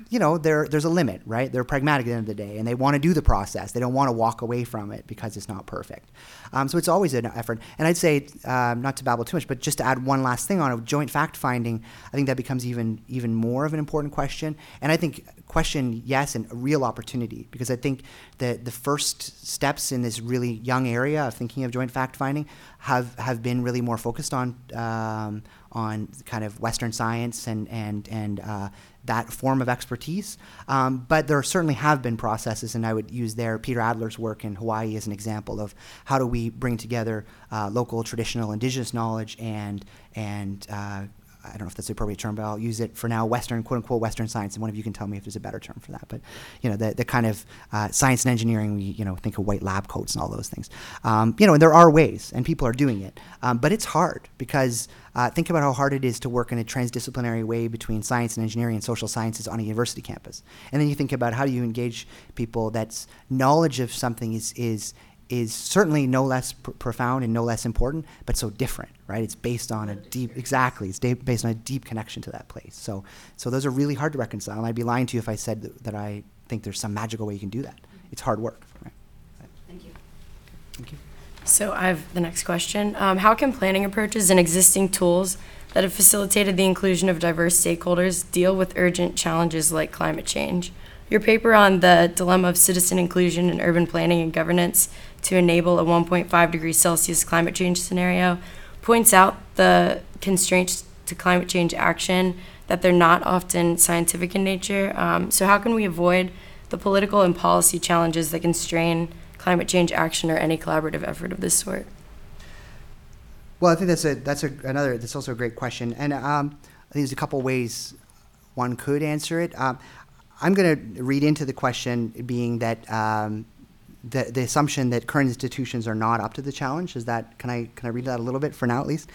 you know, there's a limit, right? They're pragmatic at the end of the day, and they want to do the process. They don't want to walk away from it because it's not perfect. Um, so it's always an effort. And I'd say, um, not to babble too much, but just to add one last thing on it, joint fact finding, I think that becomes even even more of an important question. And I think question, yes, and a real opportunity, because I think that the first steps in this really young area of thinking of joint fact finding have, have been really more focused on um, on kind of Western science and and and uh, that form of expertise. Um, but there certainly have been processes, and I would use there Peter Adler's work in Hawaii as an example of how do we bring together uh, local traditional indigenous knowledge and and uh, I don't know if that's the appropriate term, but I'll use it for now. Western, quote unquote, Western science, and one of you can tell me if there's a better term for that. But you know, the, the kind of uh, science and engineering, we you know think of white lab coats and all those things. Um, you know, and there are ways, and people are doing it, um, but it's hard because uh, think about how hard it is to work in a transdisciplinary way between science and engineering and social sciences on a university campus. And then you think about how do you engage people that's knowledge of something is is is certainly no less pr- profound and no less important, but so different, right? It's based on a deep, exactly, it's da- based on a deep connection to that place. So, so those are really hard to reconcile. And I'd be lying to you if I said that, that I think there's some magical way you can do that. It's hard work, right? Thank you. Thank you. So I have the next question. Um, how can planning approaches and existing tools that have facilitated the inclusion of diverse stakeholders deal with urgent challenges like climate change? Your paper on the dilemma of citizen inclusion in urban planning and governance to enable a 1.5 degrees Celsius climate change scenario points out the constraints to climate change action that they're not often scientific in nature. Um, so, how can we avoid the political and policy challenges that constrain climate change action or any collaborative effort of this sort? Well, I think that's a that's a another that's also a great question, and um, I think there's a couple ways one could answer it. Um, I'm going to read into the question being that um, the, the assumption that current institutions are not up to the challenge. Is that can I can I read that a little bit for now at least?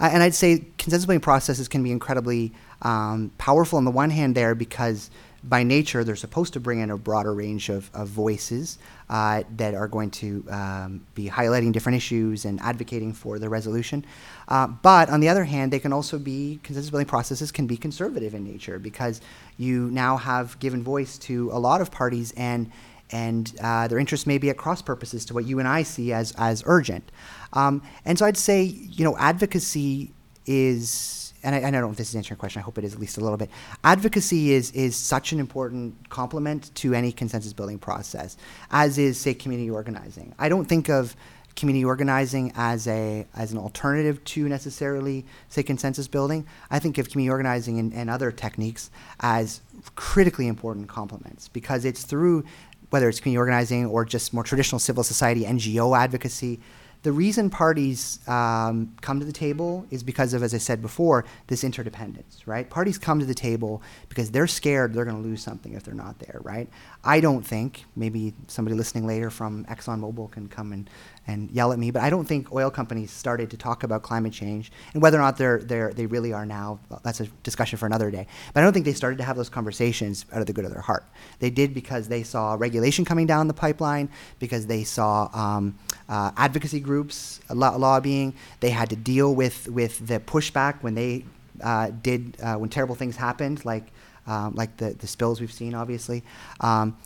Uh, and I'd say consensus building processes can be incredibly um, powerful on the one hand there because by nature they're supposed to bring in a broader range of, of voices uh, that are going to um, be highlighting different issues and advocating for the resolution. Uh, but on the other hand, they can also be consensus building processes can be conservative in nature because you now have given voice to a lot of parties and and uh, their interests may be at cross purposes to what you and I see as as urgent. Um, and so I'd say, you know, advocacy is, and I, I, don't know if this is answering your question. I hope it is at least a little bit. Advocacy is is such an important complement to any consensus building process, as is say community organizing. I don't think of community organizing as a as an alternative to necessarily say consensus building. I think of community organizing and, and other techniques as critically important complements because it's through whether it's community organizing or just more traditional civil society NGO advocacy the reason parties um, come to the table is because of, as I said before, this interdependence, right? Parties come to the table because they're scared they're going to lose something if they're not there, right? I don't think, maybe somebody listening later from ExxonMobil can come and, and yell at me, but I don't think oil companies started to talk about climate change and whether or not they're, they're, they really are now, that's a discussion for another day. But I don't think they started to have those conversations out of the good of their heart. They did because they saw regulation coming down the pipeline, because they saw um, uh, advocacy groups lo- lobbying. They had to deal with, with the pushback when they uh, did, uh, when terrible things happened, like, um, like the, the spills we've seen, obviously. Um,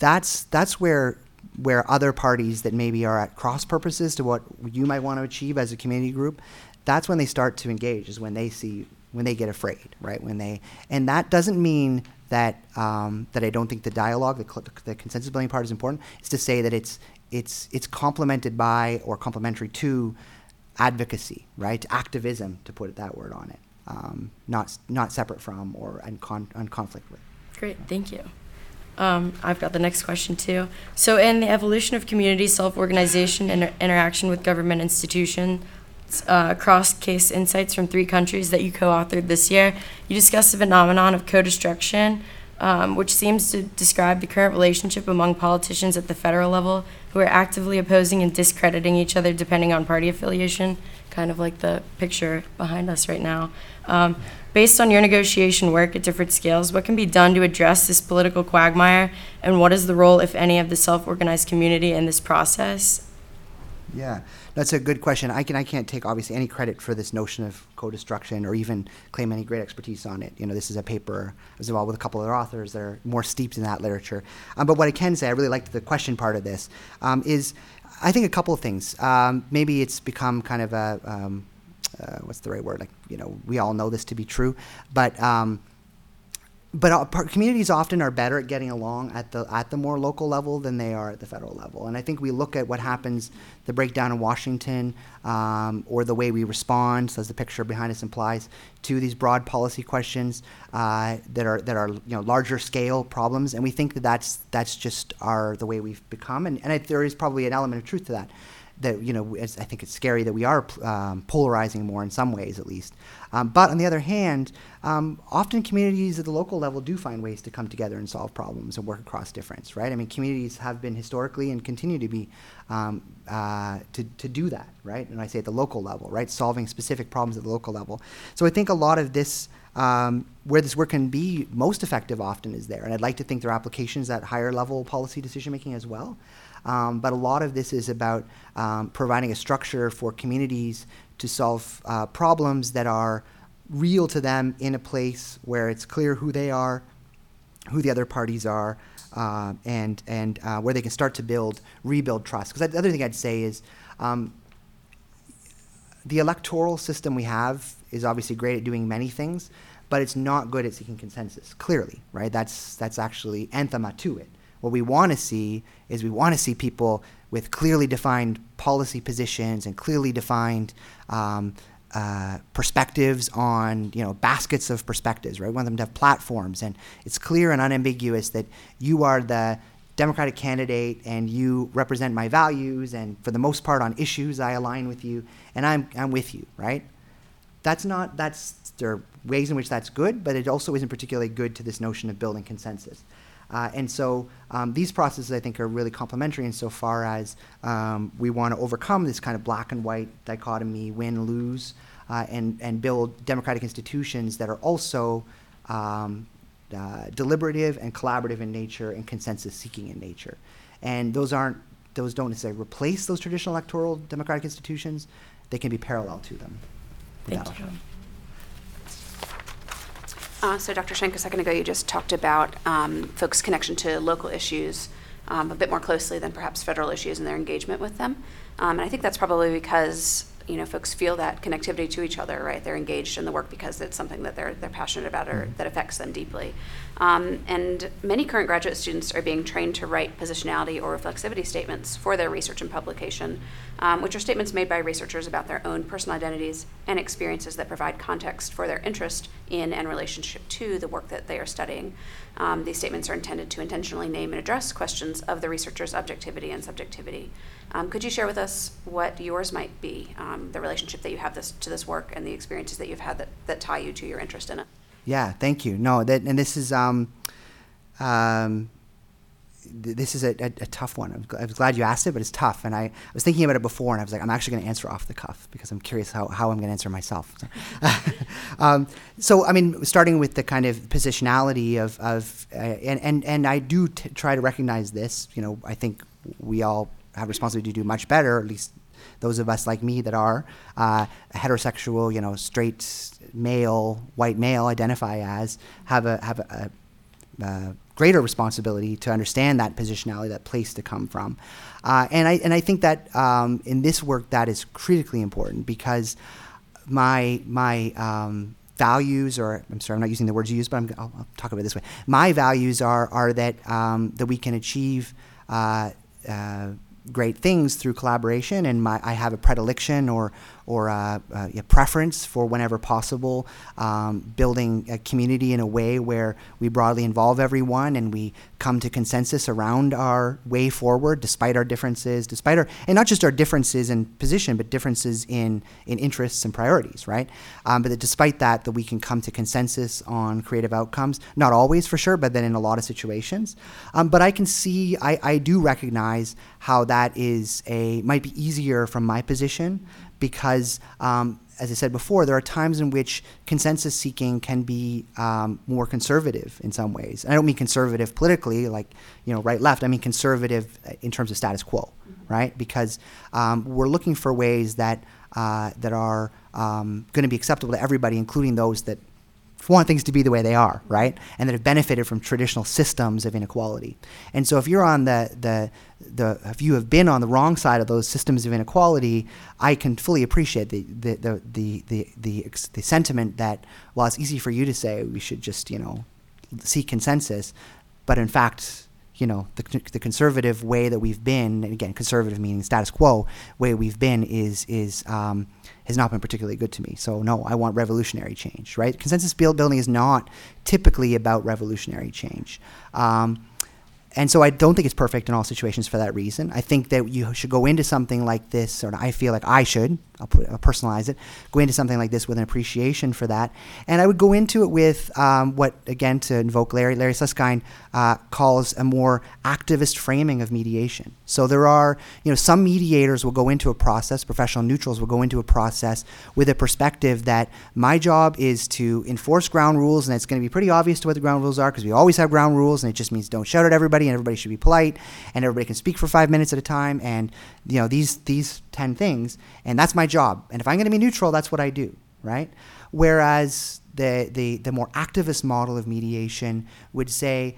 that's, that's where where other parties that maybe are at cross purposes to what you might want to achieve as a community group, that's when they start to engage. Is when they see when they get afraid, right? When they and that doesn't mean that um, that I don't think the dialogue, the, the consensus building part is important. It's to say that it's it's it's complemented by or complementary to advocacy, right? Activism, to put that word on it, um, not not separate from or in, con- conflict with. Great, thank you. Um, I've got the next question too. So, in the evolution of community self-organization and inter- interaction with government institutions, uh, cross-case insights from three countries that you co-authored this year, you discussed the phenomenon of co-destruction, um, which seems to describe the current relationship among politicians at the federal level who are actively opposing and discrediting each other depending on party affiliation, kind of like the picture behind us right now. Um, Based on your negotiation work at different scales, what can be done to address this political quagmire, and what is the role, if any, of the self-organized community in this process? Yeah, that's a good question. I can I can't take obviously any credit for this notion of co-destruction or even claim any great expertise on it. You know, this is a paper I was involved with a couple other authors that are more steeped in that literature. Um, but what I can say, I really liked the question part of this, um, is I think a couple of things. Um, maybe it's become kind of a um, uh, what's the right word? Like, you know, we all know this to be true, but um, but uh, communities often are better at getting along at the at the more local level than they are at the federal level. And I think we look at what happens, the breakdown in Washington, um, or the way we respond, so as the picture behind us implies, to these broad policy questions uh, that are that are you know larger scale problems. And we think that that's that's just our the way we've become. And, and there is probably an element of truth to that that you know, I think it's scary that we are um, polarizing more in some ways, at least. Um, but on the other hand, um, often communities at the local level do find ways to come together and solve problems and work across difference, right? I mean, communities have been historically and continue to be um, uh, to, to do that, right? And I say at the local level, right? Solving specific problems at the local level. So I think a lot of this. Um, where this work can be most effective often is there. And I'd like to think there are applications at higher level policy decision making as well. Um, but a lot of this is about um, providing a structure for communities to solve uh, problems that are real to them in a place where it's clear who they are, who the other parties are, uh, and and uh, where they can start to build, rebuild trust. Because the other thing I'd say is. Um, the electoral system we have is obviously great at doing many things, but it's not good at seeking consensus. Clearly, right? That's that's actually anthema to it. What we want to see is we want to see people with clearly defined policy positions and clearly defined um, uh, perspectives on you know baskets of perspectives. Right, we want them to have platforms, and it's clear and unambiguous that you are the Democratic candidate and you represent my values, and for the most part on issues I align with you, and I'm I'm with you. Right, that's not that's there are ways in which that's good, but it also isn't particularly good to this notion of building consensus. Uh, and so um, these processes, I think, are really complementary insofar as um, we want to overcome this kind of black and white dichotomy, win lose, uh, and, and build democratic institutions that are also um, uh, deliberative and collaborative in nature and consensus seeking in nature. And those aren't those don't necessarily replace those traditional electoral democratic institutions. They can be parallel to them. Thank you. Uh, so, Dr. Schenk, a second ago, you just talked about um, folks' connection to local issues um, a bit more closely than perhaps federal issues and their engagement with them. Um, and I think that's probably because you know folks feel that connectivity to each other, right? They're engaged in the work because it's something that they're they're passionate about or that affects them deeply. Um, and many current graduate students are being trained to write positionality or reflexivity statements for their research and publication, um, which are statements made by researchers about their own personal identities and experiences that provide context for their interest in and relationship to the work that they are studying. Um, these statements are intended to intentionally name and address questions of the researcher's objectivity and subjectivity. Um, could you share with us what yours might be, um, the relationship that you have this, to this work, and the experiences that you've had that, that tie you to your interest in it? Yeah, thank you. No, that and this is um, um, th- this is a, a, a tough one. I'm, glad you asked it, but it's tough. And I, I was thinking about it before, and I was like, I'm actually going to answer off the cuff because I'm curious how, how I'm going to answer myself. So, um, so, I mean, starting with the kind of positionality of, of uh, and, and, and I do t- try to recognize this. You know, I think we all have responsibility to do much better, at least those of us like me that are uh, heterosexual, you know, straight male, white male, identify as have a have a, a, greater responsibility to understand that positionality, that place to come from, uh, and I and I think that um, in this work that is critically important because my my um, values, or I'm sorry, I'm not using the words you use, but I'm, I'll, I'll talk about it this way. My values are are that um, that we can achieve. Uh, uh, great things through collaboration, and my, I have a predilection or or a, a, a preference for whenever possible um, building a community in a way where we broadly involve everyone and we come to consensus around our way forward, despite our differences, despite our and not just our differences in position, but differences in in interests and priorities, right? Um, but that despite that, that we can come to consensus on creative outcomes. Not always for sure, but then in a lot of situations. Um, but I can see, I, I do recognize how that is a might be easier from my position because um, as I said before, there are times in which consensus seeking can be um, more conservative in some ways. And I don't mean conservative politically, like you know, right left. I mean conservative in terms of status quo, right? Because um, we're looking for ways that uh, that are um, going to be acceptable to everybody, including those that want things to be the way they are, right? And that have benefited from traditional systems of inequality. And so if you're on the, the, the if you have been on the wrong side of those systems of inequality, I can fully appreciate the, the, the, the, the, the, the sentiment that while it's easy for you to say we should just, you know, seek consensus, but in fact, you know, the, the conservative way that we've been, and again, conservative meaning status quo, way we've been is, is, um, has not been particularly good to me. So no, I want revolutionary change, right? Consensus build building is not typically about revolutionary change. Um, and so I don't think it's perfect in all situations for that reason. I think that you should go into something like this, or I feel like I should, I'll, put, I'll personalize it, go into something like this with an appreciation for that. And I would go into it with um, what, again, to invoke Larry, Larry Susskind uh, calls a more activist framing of mediation. So there are, you know, some mediators will go into a process, professional neutrals will go into a process with a perspective that my job is to enforce ground rules, and it's going to be pretty obvious to what the ground rules are because we always have ground rules, and it just means don't shout at everybody, and everybody should be polite, and everybody can speak for five minutes at a time, and you know these these ten things, and that's my job. And if I'm going to be neutral, that's what I do, right? Whereas the the the more activist model of mediation would say,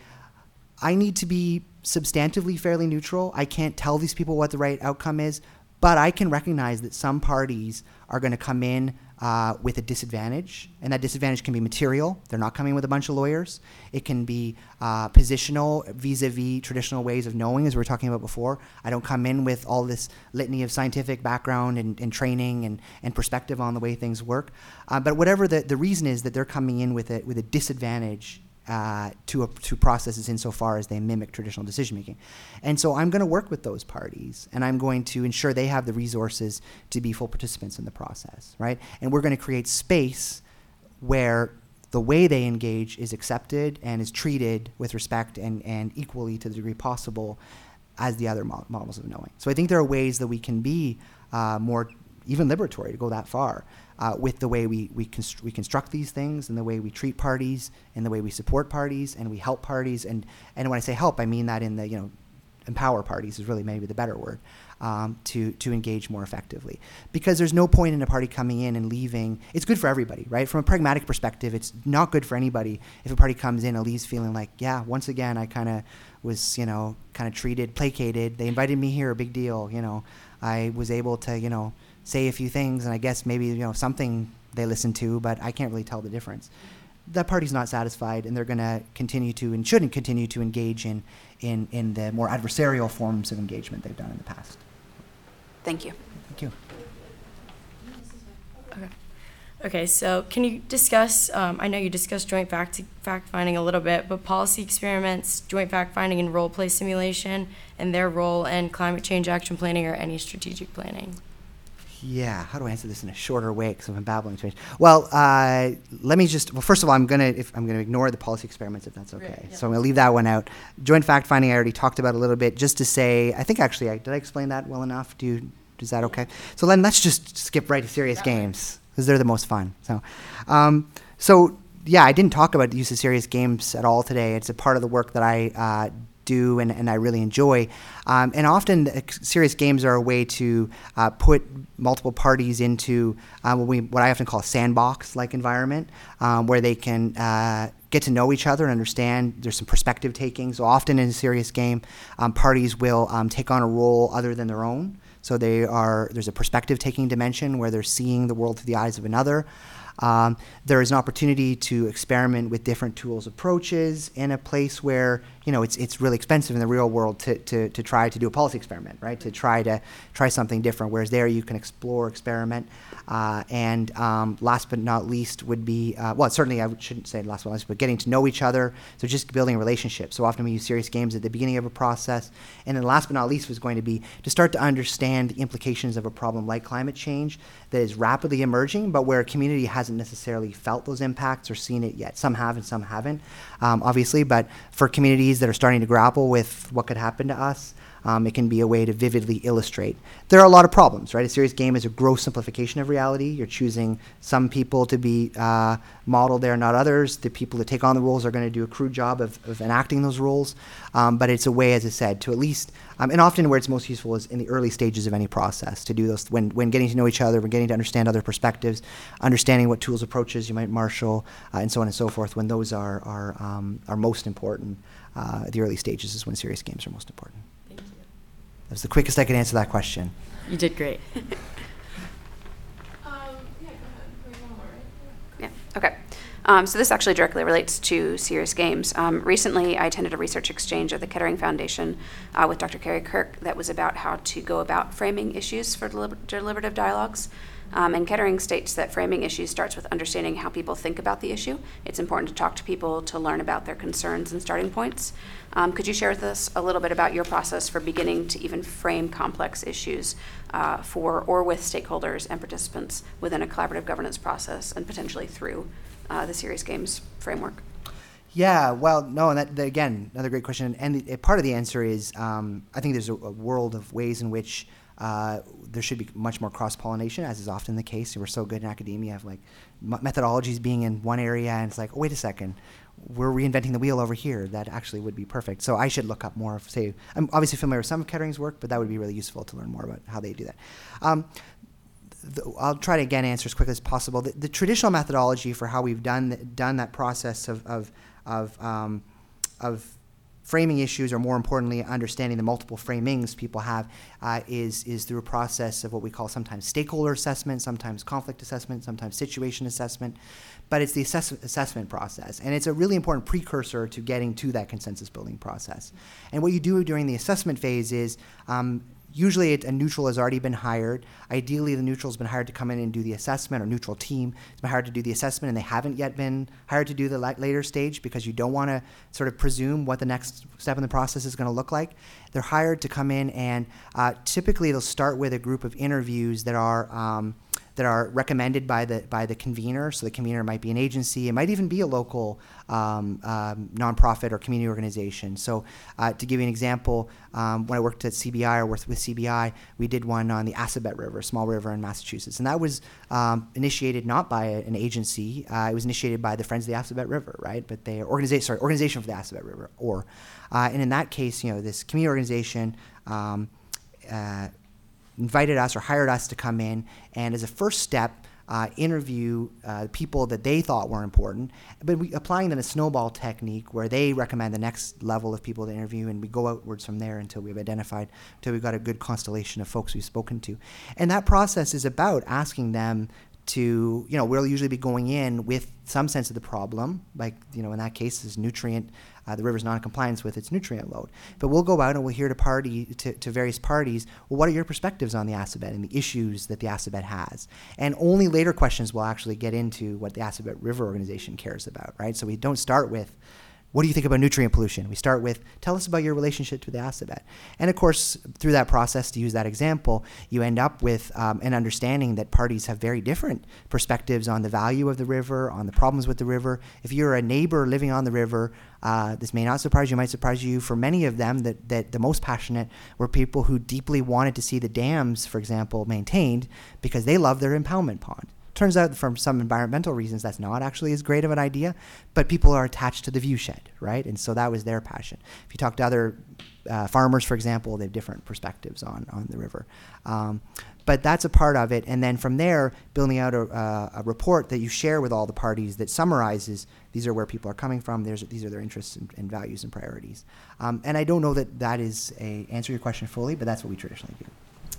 I need to be substantively fairly neutral. I can't tell these people what the right outcome is, but I can recognize that some parties are going to come in uh, with a disadvantage, and that disadvantage can be material. They're not coming with a bunch of lawyers. It can be uh, positional vis-a-vis traditional ways of knowing, as we were talking about before. I don't come in with all this litany of scientific background and, and training and, and perspective on the way things work. Uh, but whatever the, the reason is that they're coming in with a, with a disadvantage uh, to, a, to processes insofar as they mimic traditional decision making. And so I'm going to work with those parties and I'm going to ensure they have the resources to be full participants in the process, right? And we're going to create space where the way they engage is accepted and is treated with respect and, and equally to the degree possible as the other mo- models of knowing. So I think there are ways that we can be uh, more even liberatory to go that far uh, with the way we, we, const- we construct these things and the way we treat parties and the way we support parties and we help parties. And, and when I say help, I mean that in the, you know, empower parties is really maybe the better word um, to, to engage more effectively. Because there's no point in a party coming in and leaving. It's good for everybody, right? From a pragmatic perspective, it's not good for anybody if a party comes in and leaves feeling like, yeah, once again, I kind of was, you know, kind of treated, placated. They invited me here, a big deal, you know. I was able to, you know, say a few things, and I guess maybe you know something they listen to, but I can't really tell the difference. That party's not satisfied, and they're going to continue to and shouldn't continue to engage in, in in the more adversarial forms of engagement they've done in the past. Thank you. Thank you. Okay, Okay, so can you discuss, um, I know you discussed joint fact, fact finding a little bit, but policy experiments, joint fact finding and role play simulation, and their role in climate change action planning or any strategic planning? Yeah, how do I answer this in a shorter way? Because I'm babbling too much. Well, uh, let me just. Well, first of all, I'm gonna if I'm gonna ignore the policy experiments if that's okay. Right, yeah. So I'm gonna leave that one out. Joint fact finding, I already talked about a little bit. Just to say, I think actually, I, did I explain that well enough? Do you, is that okay? So then let's just skip right to serious games because they're the most fun. So, um, so yeah, I didn't talk about the use of serious games at all today. It's a part of the work that I uh, do and, and I really enjoy. Um, and often, serious games are a way to uh, put multiple parties into uh, what, we, what I often call a sandbox like environment um, where they can uh, get to know each other and understand. There's some perspective taking. So, often in a serious game, um, parties will um, take on a role other than their own. So they are there's a perspective taking dimension where they're seeing the world through the eyes of another. Um, there is an opportunity to experiment with different tools approaches in a place where you know it's it's really expensive in the real world to, to, to try to do a policy experiment right? To try to try something different whereas there you can explore experiment uh, and um, last but not least would be uh, well certainly I shouldn't say last but not least but getting to know each other. So just building relationships. So often we use serious games at the beginning of a process. And then last but not least was going to be to start to understand the implications of a problem like climate change that is rapidly emerging but where a community hasn't necessarily felt those impacts or seen it yet. Some have and some haven't um, obviously. But for communities that are starting to grapple with what could happen to us um, it can be a way to vividly illustrate. There are a lot of problems, right? A serious game is a gross simplification of reality. You're choosing some people to be uh, modeled there, not others. The people that take on the roles are going to do a crude job of, of enacting those roles. Um, but it's a way, as I said, to at least, um, and often where it's most useful is in the early stages of any process to do those, when, when getting to know each other, when getting to understand other perspectives, understanding what tools, approaches you might marshal, uh, and so on and so forth, when those are, are, um, are most important. Uh, the early stages is when serious games are most important. Thank you. That's the quickest I could answer that question. You did great. Um, yeah, go ahead. Wait, one more, right? Yeah, okay. Um, so this actually directly relates to serious games. Um, recently, I attended a research exchange at the Kettering Foundation uh, with Dr. Carrie Kirk that was about how to go about framing issues for deliber- deliberative dialogues. Um, and Kettering states that framing issues starts with understanding how people think about the issue. It's important to talk to people to learn about their concerns and starting points. Um, could you share with us a little bit about your process for beginning to even frame complex issues uh, for or with stakeholders and participants within a collaborative governance process and potentially through uh, the Serious Games framework? Yeah, well, no, and that, that again, another great question. And the, part of the answer is um, I think there's a, a world of ways in which uh, there should be much more cross pollination, as is often the case. We're so good in academia, of like methodologies being in one area, and it's like, oh, wait a second, we're reinventing the wheel over here. That actually would be perfect. So I should look up more say, I'm obviously familiar with some of Kettering's work, but that would be really useful to learn more about how they do that. Um, the, I'll try to again answer as quickly as possible. The, the traditional methodology for how we've done done that process of of of, um, of framing issues, or more importantly, understanding the multiple framings people have, uh, is is through a process of what we call sometimes stakeholder assessment, sometimes conflict assessment, sometimes situation assessment. But it's the assess- assessment process, and it's a really important precursor to getting to that consensus building process. And what you do during the assessment phase is um, usually a neutral has already been hired. Ideally, the neutral has been hired to come in and do the assessment, or neutral team has been hired to do the assessment, and they haven't yet been hired to do the la- later stage because you don't want to sort of presume what the next step in the process is going to look like. They're hired to come in, and uh, typically they'll start with a group of interviews that are. Um, that are recommended by the by the convener. So the convener might be an agency, it might even be a local um, um, nonprofit or community organization. So uh, to give you an example, um, when I worked at CBI or worked with CBI, we did one on the Assabet River, a small river in Massachusetts, and that was um, initiated not by an agency. Uh, it was initiated by the Friends of the Assabet River, right? But they organization sorry organization for the Assabet River, or uh, and in that case, you know, this community organization. Um, uh, invited us or hired us to come in, and as a first step, uh, interview uh, people that they thought were important, but we, applying then a snowball technique where they recommend the next level of people to interview, and we go outwards from there until we've identified, until we've got a good constellation of folks we've spoken to. And that process is about asking them to, you know, we'll usually be going in with some sense of the problem, like, you know, in that case, is nutrient, uh, the river's non-compliance with its nutrient load. But we'll go out and we'll hear to party to, to various parties, well, what are your perspectives on the Assabet and the issues that the Assabet has? And only later questions will actually get into what the Assabet River Organization cares about, right? So we don't start with, what do you think about nutrient pollution? We start with, tell us about your relationship to the Assabet. And of course, through that process, to use that example, you end up with um, an understanding that parties have very different perspectives on the value of the river, on the problems with the river. If you're a neighbor living on the river, uh, this may not surprise you, might surprise you. For many of them, that, that the most passionate were people who deeply wanted to see the dams, for example, maintained because they love their impoundment pond. Turns out, from some environmental reasons, that's not actually as great of an idea, but people are attached to the viewshed, right? And so that was their passion. If you talk to other uh, farmers, for example, they have different perspectives on, on the river. Um, but that's a part of it. And then from there, building out a, uh, a report that you share with all the parties that summarizes these are where people are coming from, There's, these are their interests and, and values and priorities. Um, and I don't know that that is a answer your question fully, but that's what we traditionally do.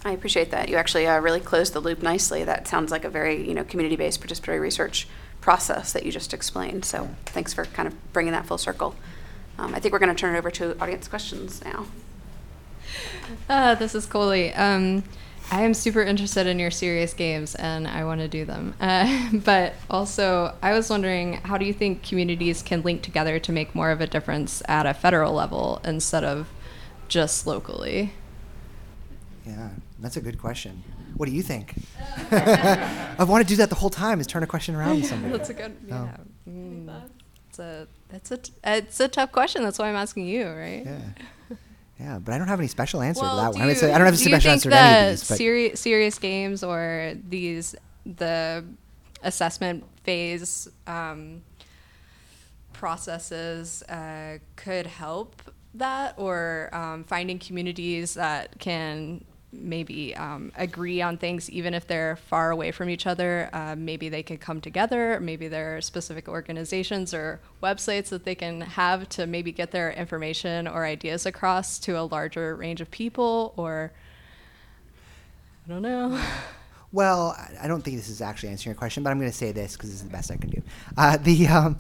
I appreciate that. You actually uh, really closed the loop nicely. That sounds like a very, you know, community-based participatory research process that you just explained. So thanks for kind of bringing that full circle. Um, I think we're going to turn it over to audience questions now. Uh, this is Coley. Um, I am super interested in your serious games and I want to do them. Uh, but also, I was wondering how do you think communities can link together to make more of a difference at a federal level instead of just locally? Yeah, that's a good question. What do you think? I've wanted to do that the whole time is turn a question around to somebody. That's a good. Oh. Yeah. Mm, it's a it's a t- it's a tough question. That's why I'm asking you, right? Yeah. Yeah, but I don't have any special answer Well, to that one. I, mean, so I don't have a do special answer to any of these. But seri- serious games or these the assessment phase um, processes uh, could help that, or um, finding communities that can maybe um, agree on things even if they're far away from each other. Uh, maybe they could come together. Maybe there are specific organizations or websites that they can have to maybe get their information or ideas across to a larger range of people. Or I don't know. Well, I- don't think this is actually answering your question, but I'm going to say this because this is the best I can do. Uh, the um,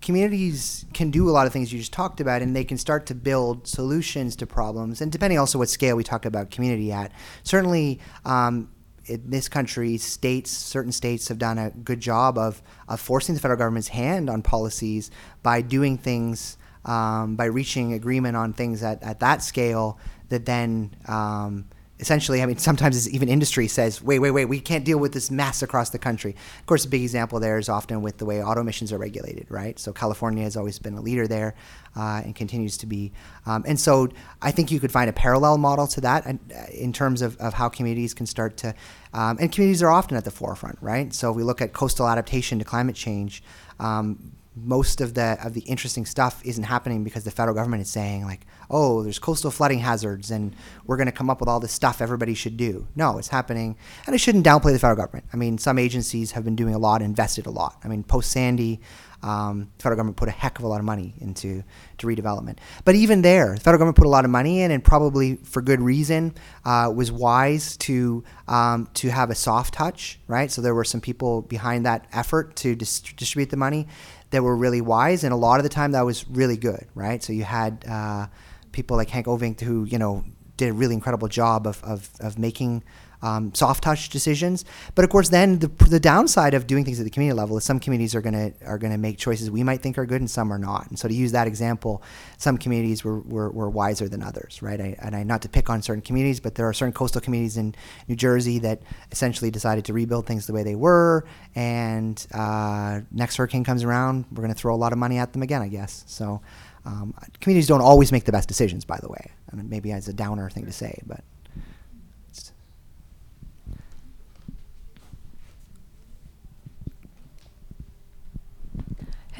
communities can do a lot of things you just talked about, and they can start to build solutions to problems. And depending also what scale we talk about community at, certainly um, in this country, states, certain states have done a good job of, of forcing the federal government's hand on policies by doing things, um, by reaching agreement on things at, at that scale that then. Um, essentially, I mean, sometimes even industry says, wait, wait, wait, we can't deal with this mess across the country. Of course, a big example there is often with the way auto emissions are regulated, right? So California has always been a leader there uh, and continues to be. Um, and so I think you could find a parallel model to that uh, in terms of, of how communities can start to, um, and communities are often at the forefront, right? So if we look at coastal adaptation to climate change, um, most of the of the interesting stuff isn't happening because the federal government is saying like, oh, there's coastal flooding hazards and we're going to come up with all this stuff everybody should do. No, it's happening, and I shouldn't downplay the federal government. I mean, some agencies have been doing a lot, invested a lot. I mean, post Sandy, um, the federal government put a heck of a lot of money into to redevelopment. But even there, the federal government put a lot of money in, and probably for good reason, uh, was wise to um, to have a soft touch, right? So there were some people behind that effort to dis- distribute the money that were really wise, and a lot of the time that was really good, right? So you had uh, people like Henk Ovink who you know did a really incredible job of of, of making um, soft touch decisions. But of course, then the, the downside of doing things at the community level is some communities are gonna are gonna make choices we might think are good and some are not. And so to use that example, some communities were, were, were wiser than others, right? I, and I not to pick on certain communities, but there are certain coastal communities in New Jersey that essentially decided to rebuild things the way they were. And uh, next hurricane comes around, we're gonna throw a lot of money at them again, I guess. So. Um, communities don't always make the best decisions, by the way. And maybe as a downer thing to say, but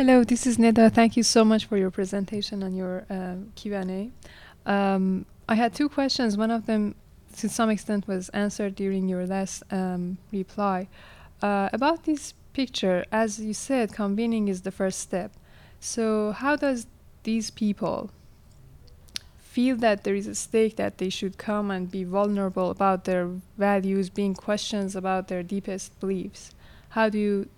Hello, this is Neda. Thank you so much for your presentation and your uh, Q&A. Um, I had two questions. One of them, to some extent, was answered during your last um, reply. uh, about this picture, as you said, convening is the first step. So, how does these people feel that there is a stake that they should come and be vulnerable about their values, being questions about their deepest beliefs? How do you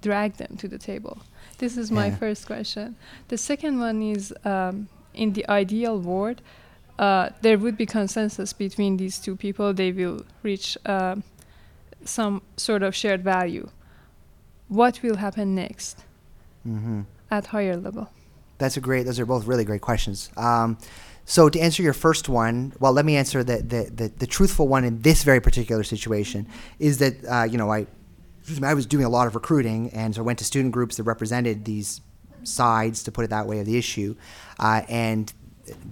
drag them to the table? This is my Yeah. first question. The second one is um, in the ideal world, uh, there would be consensus between these two people. They will reach um some sort of shared value. What will happen next hmm at higher level? That's a great. Those are both really great questions. Um, so to answer your first one, well, let me answer the the, the, the truthful one in this very particular situation is that uh, you know I I was doing a lot of recruiting, and so I went to student groups that represented these sides, to put it that way, of the issue, uh, and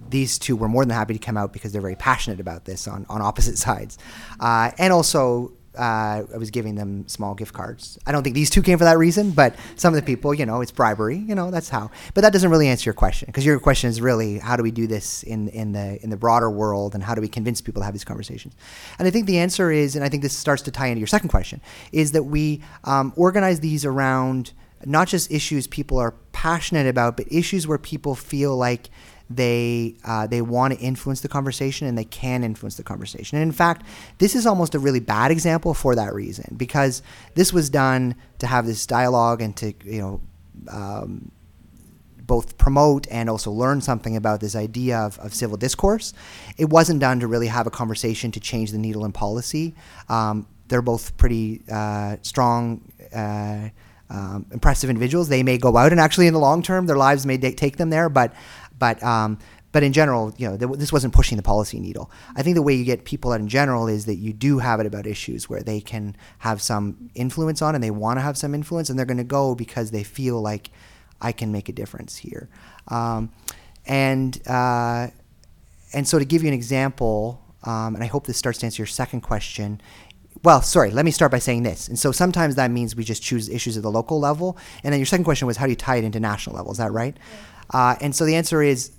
these two were more than happy to come out because they're very passionate about this on, on opposite sides. Uh, and also, uh, I was giving them small gift cards. I don't think these two came for that reason, but some of the people, you know, it's bribery. You know, that's how. But that doesn't really answer your question because your question is really how do we do this in in the in the broader world and how do we convince people to have these conversations? And I think the answer is, and I think this starts to tie into your second question, is that we um, organize these around not just issues people are passionate about, but issues where people feel like they uh, they want to influence the conversation and they can influence the conversation. And in fact, this is almost a really bad example for that reason because this was done to have this dialogue and to you know. Um, both promote and also learn something about this idea of, of civil discourse. It wasn't done to really have a conversation to change the needle in policy. Um, they're both pretty uh, strong, uh, um, impressive individuals. They may go out and actually, in the long term, their lives may take them there, but but um, but in general, you know, th- this wasn't pushing the policy needle. I think the way you get people out in general is that you do have it about issues where they can have some influence on, and they want to have some influence, and they're going to go because they feel like I can make a difference here. Um, and uh, and so to give you an example, um, and I hope this starts to answer your second question. Well, sorry, let me start by saying this. And so sometimes that means we just choose issues at the local level. And then your second question was how do you tie it into national level? Is that right? Uh, and so the answer is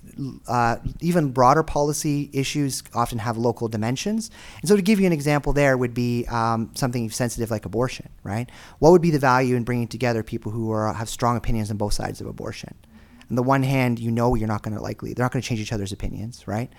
uh, even broader policy issues often have local dimensions. And so to give you an example, there would be um, something sensitive like abortion, right? What would be the value in bringing together people who are, have strong opinions on both sides of abortion? On the one hand, you know you're not going to likely, they're not going to change each other's opinions, right?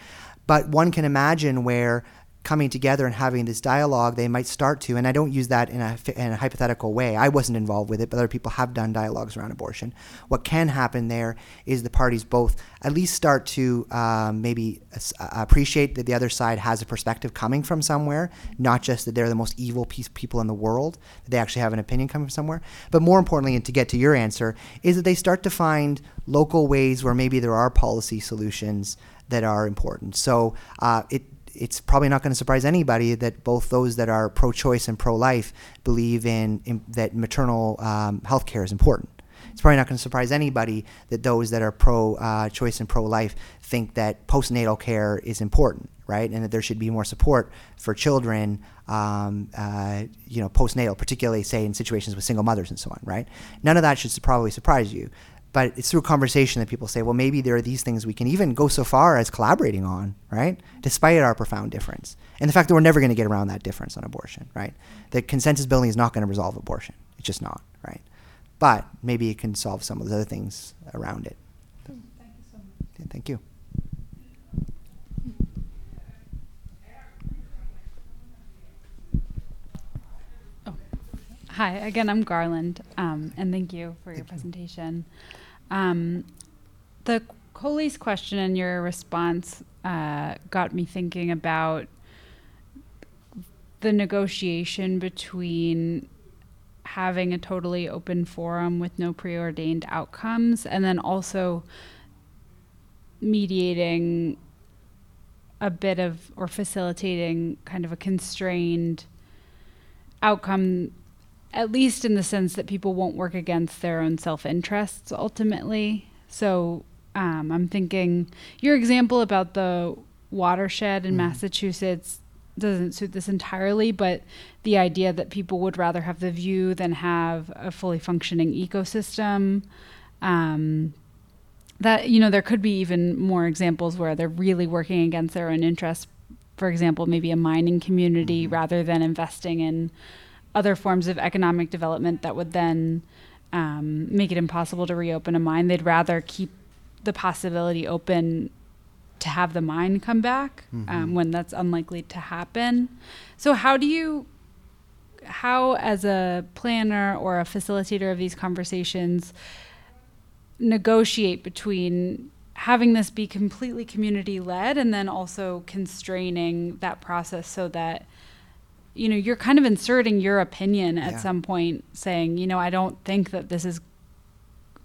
But one can imagine where coming together and having this dialogue, they might start to, and I don't use that in a, in a hypothetical way. I wasn't involved with it, but other people have done dialogues around abortion. What can happen there is the parties both at least start to um, maybe uh, appreciate that the other side has a perspective coming from somewhere, not just that they're the most evil people in the world, that they actually have an opinion coming from somewhere. But more importantly, and to get to your answer, is that they start to find local ways where maybe there are policy solutions that are important. So uh, it it's probably not going to surprise anybody that both those that are pro-choice and pro-life believe in, in that maternal um, health care is important. It's probably not going to surprise anybody that those that are pro-choice and pro-life think that postnatal care is important, right? And that there should be more support for children, um, uh, you know, postnatal, particularly say in situations with single mothers and so on, right? None of that should probably surprise you but it's through conversation that people say, well, maybe there are these things we can even go so far as collaborating on, right? Despite our profound difference. And the fact that we're never going to get around that difference on abortion, right? That consensus building is not going to resolve abortion. It's just not, right? But maybe it can solve some of those other things around it. Thank you so much. Thank you. Hi, again, I'm Garland, um, and thank you for your presentation. Um, the Coley's question and your response uh, got me thinking about the negotiation between having a totally open forum with no preordained outcomes and then also mediating a bit of or facilitating kind of a constrained outcome at least in the sense that people won't work against their own self-interests ultimately so um, i'm thinking your example about the watershed in Mhm. massachusetts doesn't suit this entirely but the idea that people would rather have the view than have a fully functioning ecosystem um, that you know there could be even more examples where they're really working against their own interests for example maybe a mining community Mhm. rather than investing in other forms of economic development that would then um, make it impossible to reopen a mine. They'd rather keep the possibility open to have the mine come back um, when that's unlikely to happen. So, how do you, how as a planner or a facilitator of these conversations, negotiate between having this be completely community led and then also constraining that process so that you know you're kind of inserting your opinion at Yeah. some point saying you know i don't think that this is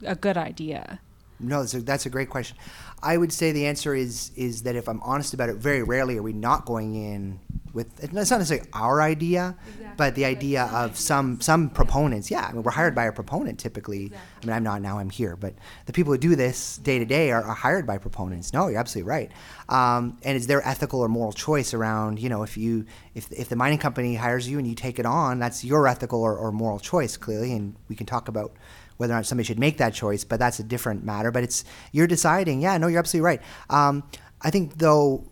a good idea No, that's a, that's a great question. I would say the answer is is that if I'm honest about it, very rarely are we not going in with. It's not necessarily our idea, but the idea of some some proponents. Yeah, I mean, we're hired by a proponent typically. I mean, I'm not now. I'm here, but the people who do this day to day are are hired by proponents. No, you're absolutely right. Um, and it's their ethical or moral choice around. You know, if you if if the mining company hires you and you take it on, that's your ethical or, or moral choice clearly, and we can talk about whether or not somebody should make that choice, but that's a different matter. But it's you're deciding. Yeah, no, you're absolutely right. Um, I think though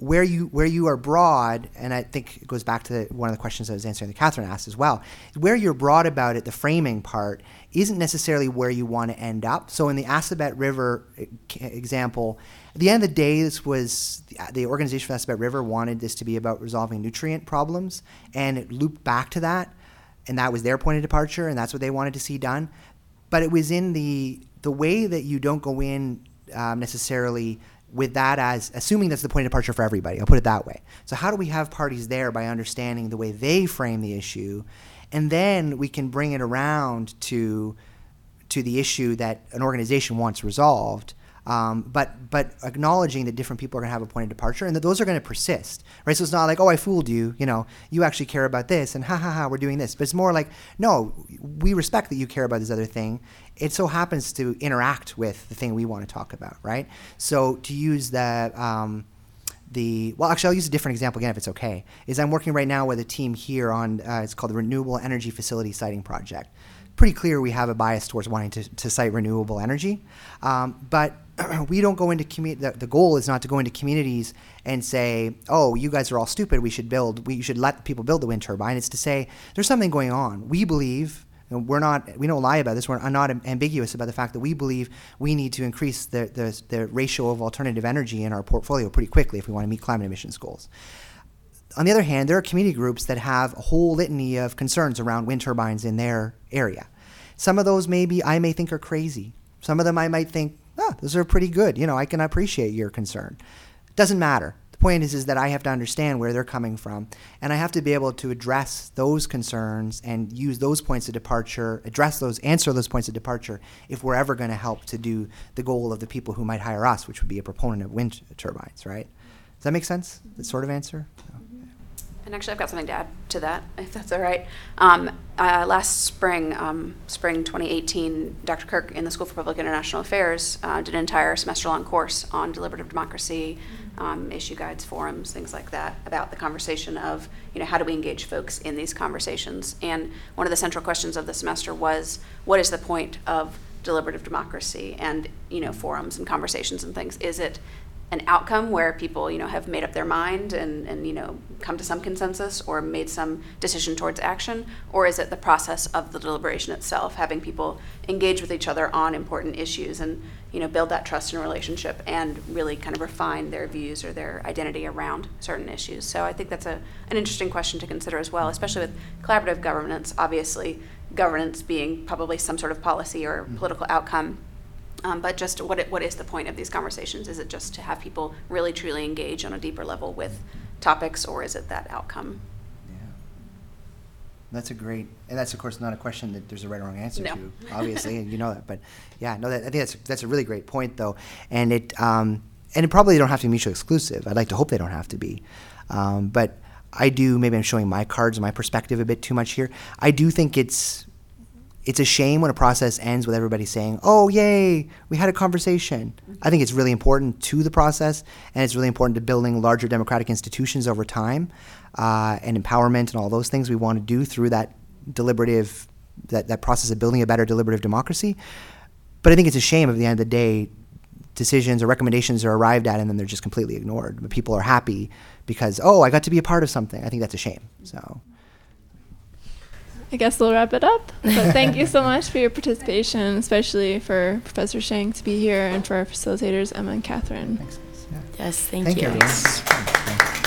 where you where you are broad, and I think it goes back to one of the questions I was answering that Catherine asked as well. Where you're broad about it, the framing part isn't necessarily where you want to end up. So in the Assabet River e- example, at the end of the day, this was the, the organization for Assabet River wanted this to be about resolving nutrient problems, and it looped back to that, and that was their point of departure, and that's what they wanted to see done but it was in the the way that you don't go in um, necessarily with that as assuming that's the point of departure for everybody. I'll put it that way. So how do we have parties there by understanding the way they frame the issue, and then we can bring it around to to the issue that an organization wants resolved. Um, but but acknowledging that different people are going to have a point of departure and that those are going to persist, right? So it's not like, oh, I fooled you, you know, you actually care about this, and ha ha ha, we're doing this. But it's more like, no, we respect that you care about this other thing. It so happens to interact with the thing we want to talk about, right? So to use the um, the well actually i'll use a different example again if it's okay is i'm working right now with a team here on uh, it's called the renewable energy facility siting project pretty clear we have a bias towards wanting to, to site renewable energy um, but we don't go into commu- the, the goal is not to go into communities and say oh you guys are all stupid we should build we should let people build the wind turbine it's to say there's something going on we believe and we're not we don't lie about this we're not ambiguous about the fact that we believe we need to increase the, the, the ratio of alternative energy in our portfolio pretty quickly if we want to meet climate emissions goals on the other hand, there are community groups that have a whole litany of concerns around wind turbines in their area. Some of those maybe I may think are crazy. Some of them I might think, ah, those are pretty good. You know, I can appreciate your concern. Doesn't matter. The point is, is that I have to understand where they're coming from, and I have to be able to address those concerns and use those points of departure, address those, answer those points of departure, if we're ever going to help to do the goal of the people who might hire us, which would be a proponent of wind turbines, right? Does that make sense? That sort of answer? And actually, I've got something to add to that, if that's all right. Um, uh, last spring, um, spring 2018, Dr. Kirk in the School for Public International Affairs uh, did an entire semester-long course on deliberative democracy, um, issue guides, forums, things like that, about the conversation of, you know, how do we engage folks in these conversations? And one of the central questions of the semester was, what is the point of deliberative democracy and, you know, forums and conversations and things? Is it an outcome where people, you know, have made up their mind and, and you know, come to some consensus or made some decision towards action? Or is it the process of the deliberation itself, having people engage with each other on important issues and, you know, build that trust and relationship and really kind of refine their views or their identity around certain issues? So I think that's a, an interesting question to consider as well, especially with collaborative governance, obviously, governance being probably some sort of policy or mm-hmm. political outcome. Um, but just what it, what is the point of these conversations? Is it just to have people really truly engage on a deeper level with topics, or is it that outcome? Yeah. That's a great, and that's of course not a question that there's a right or wrong answer No. to, obviously, and you know that. But yeah, no, that, I think that's that's a really great point though, and it um, and it probably don't have to be mutually exclusive. I'd like to hope they don't have to be, um, but I do. Maybe I'm showing my cards, my perspective a bit too much here. I do think it's it's a shame when a process ends with everybody saying, "Oh, yay, we had a conversation." I think it's really important to the process, and it's really important to building larger democratic institutions over time, uh, and empowerment and all those things we want to do through that deliberative, that, that process of building a better deliberative democracy. But I think it's a shame at the end of the day, decisions or recommendations are arrived at and then they're just completely ignored. But people are happy because, oh, I got to be a part of something. I think that's a shame. So. I guess we'll wrap it up. But thank you so much for your participation, especially for Professor Schenk to be here and for our facilitators, Emma and Catherine. Thanks. Yeah. Yes, thank, Thank you, you. everyone.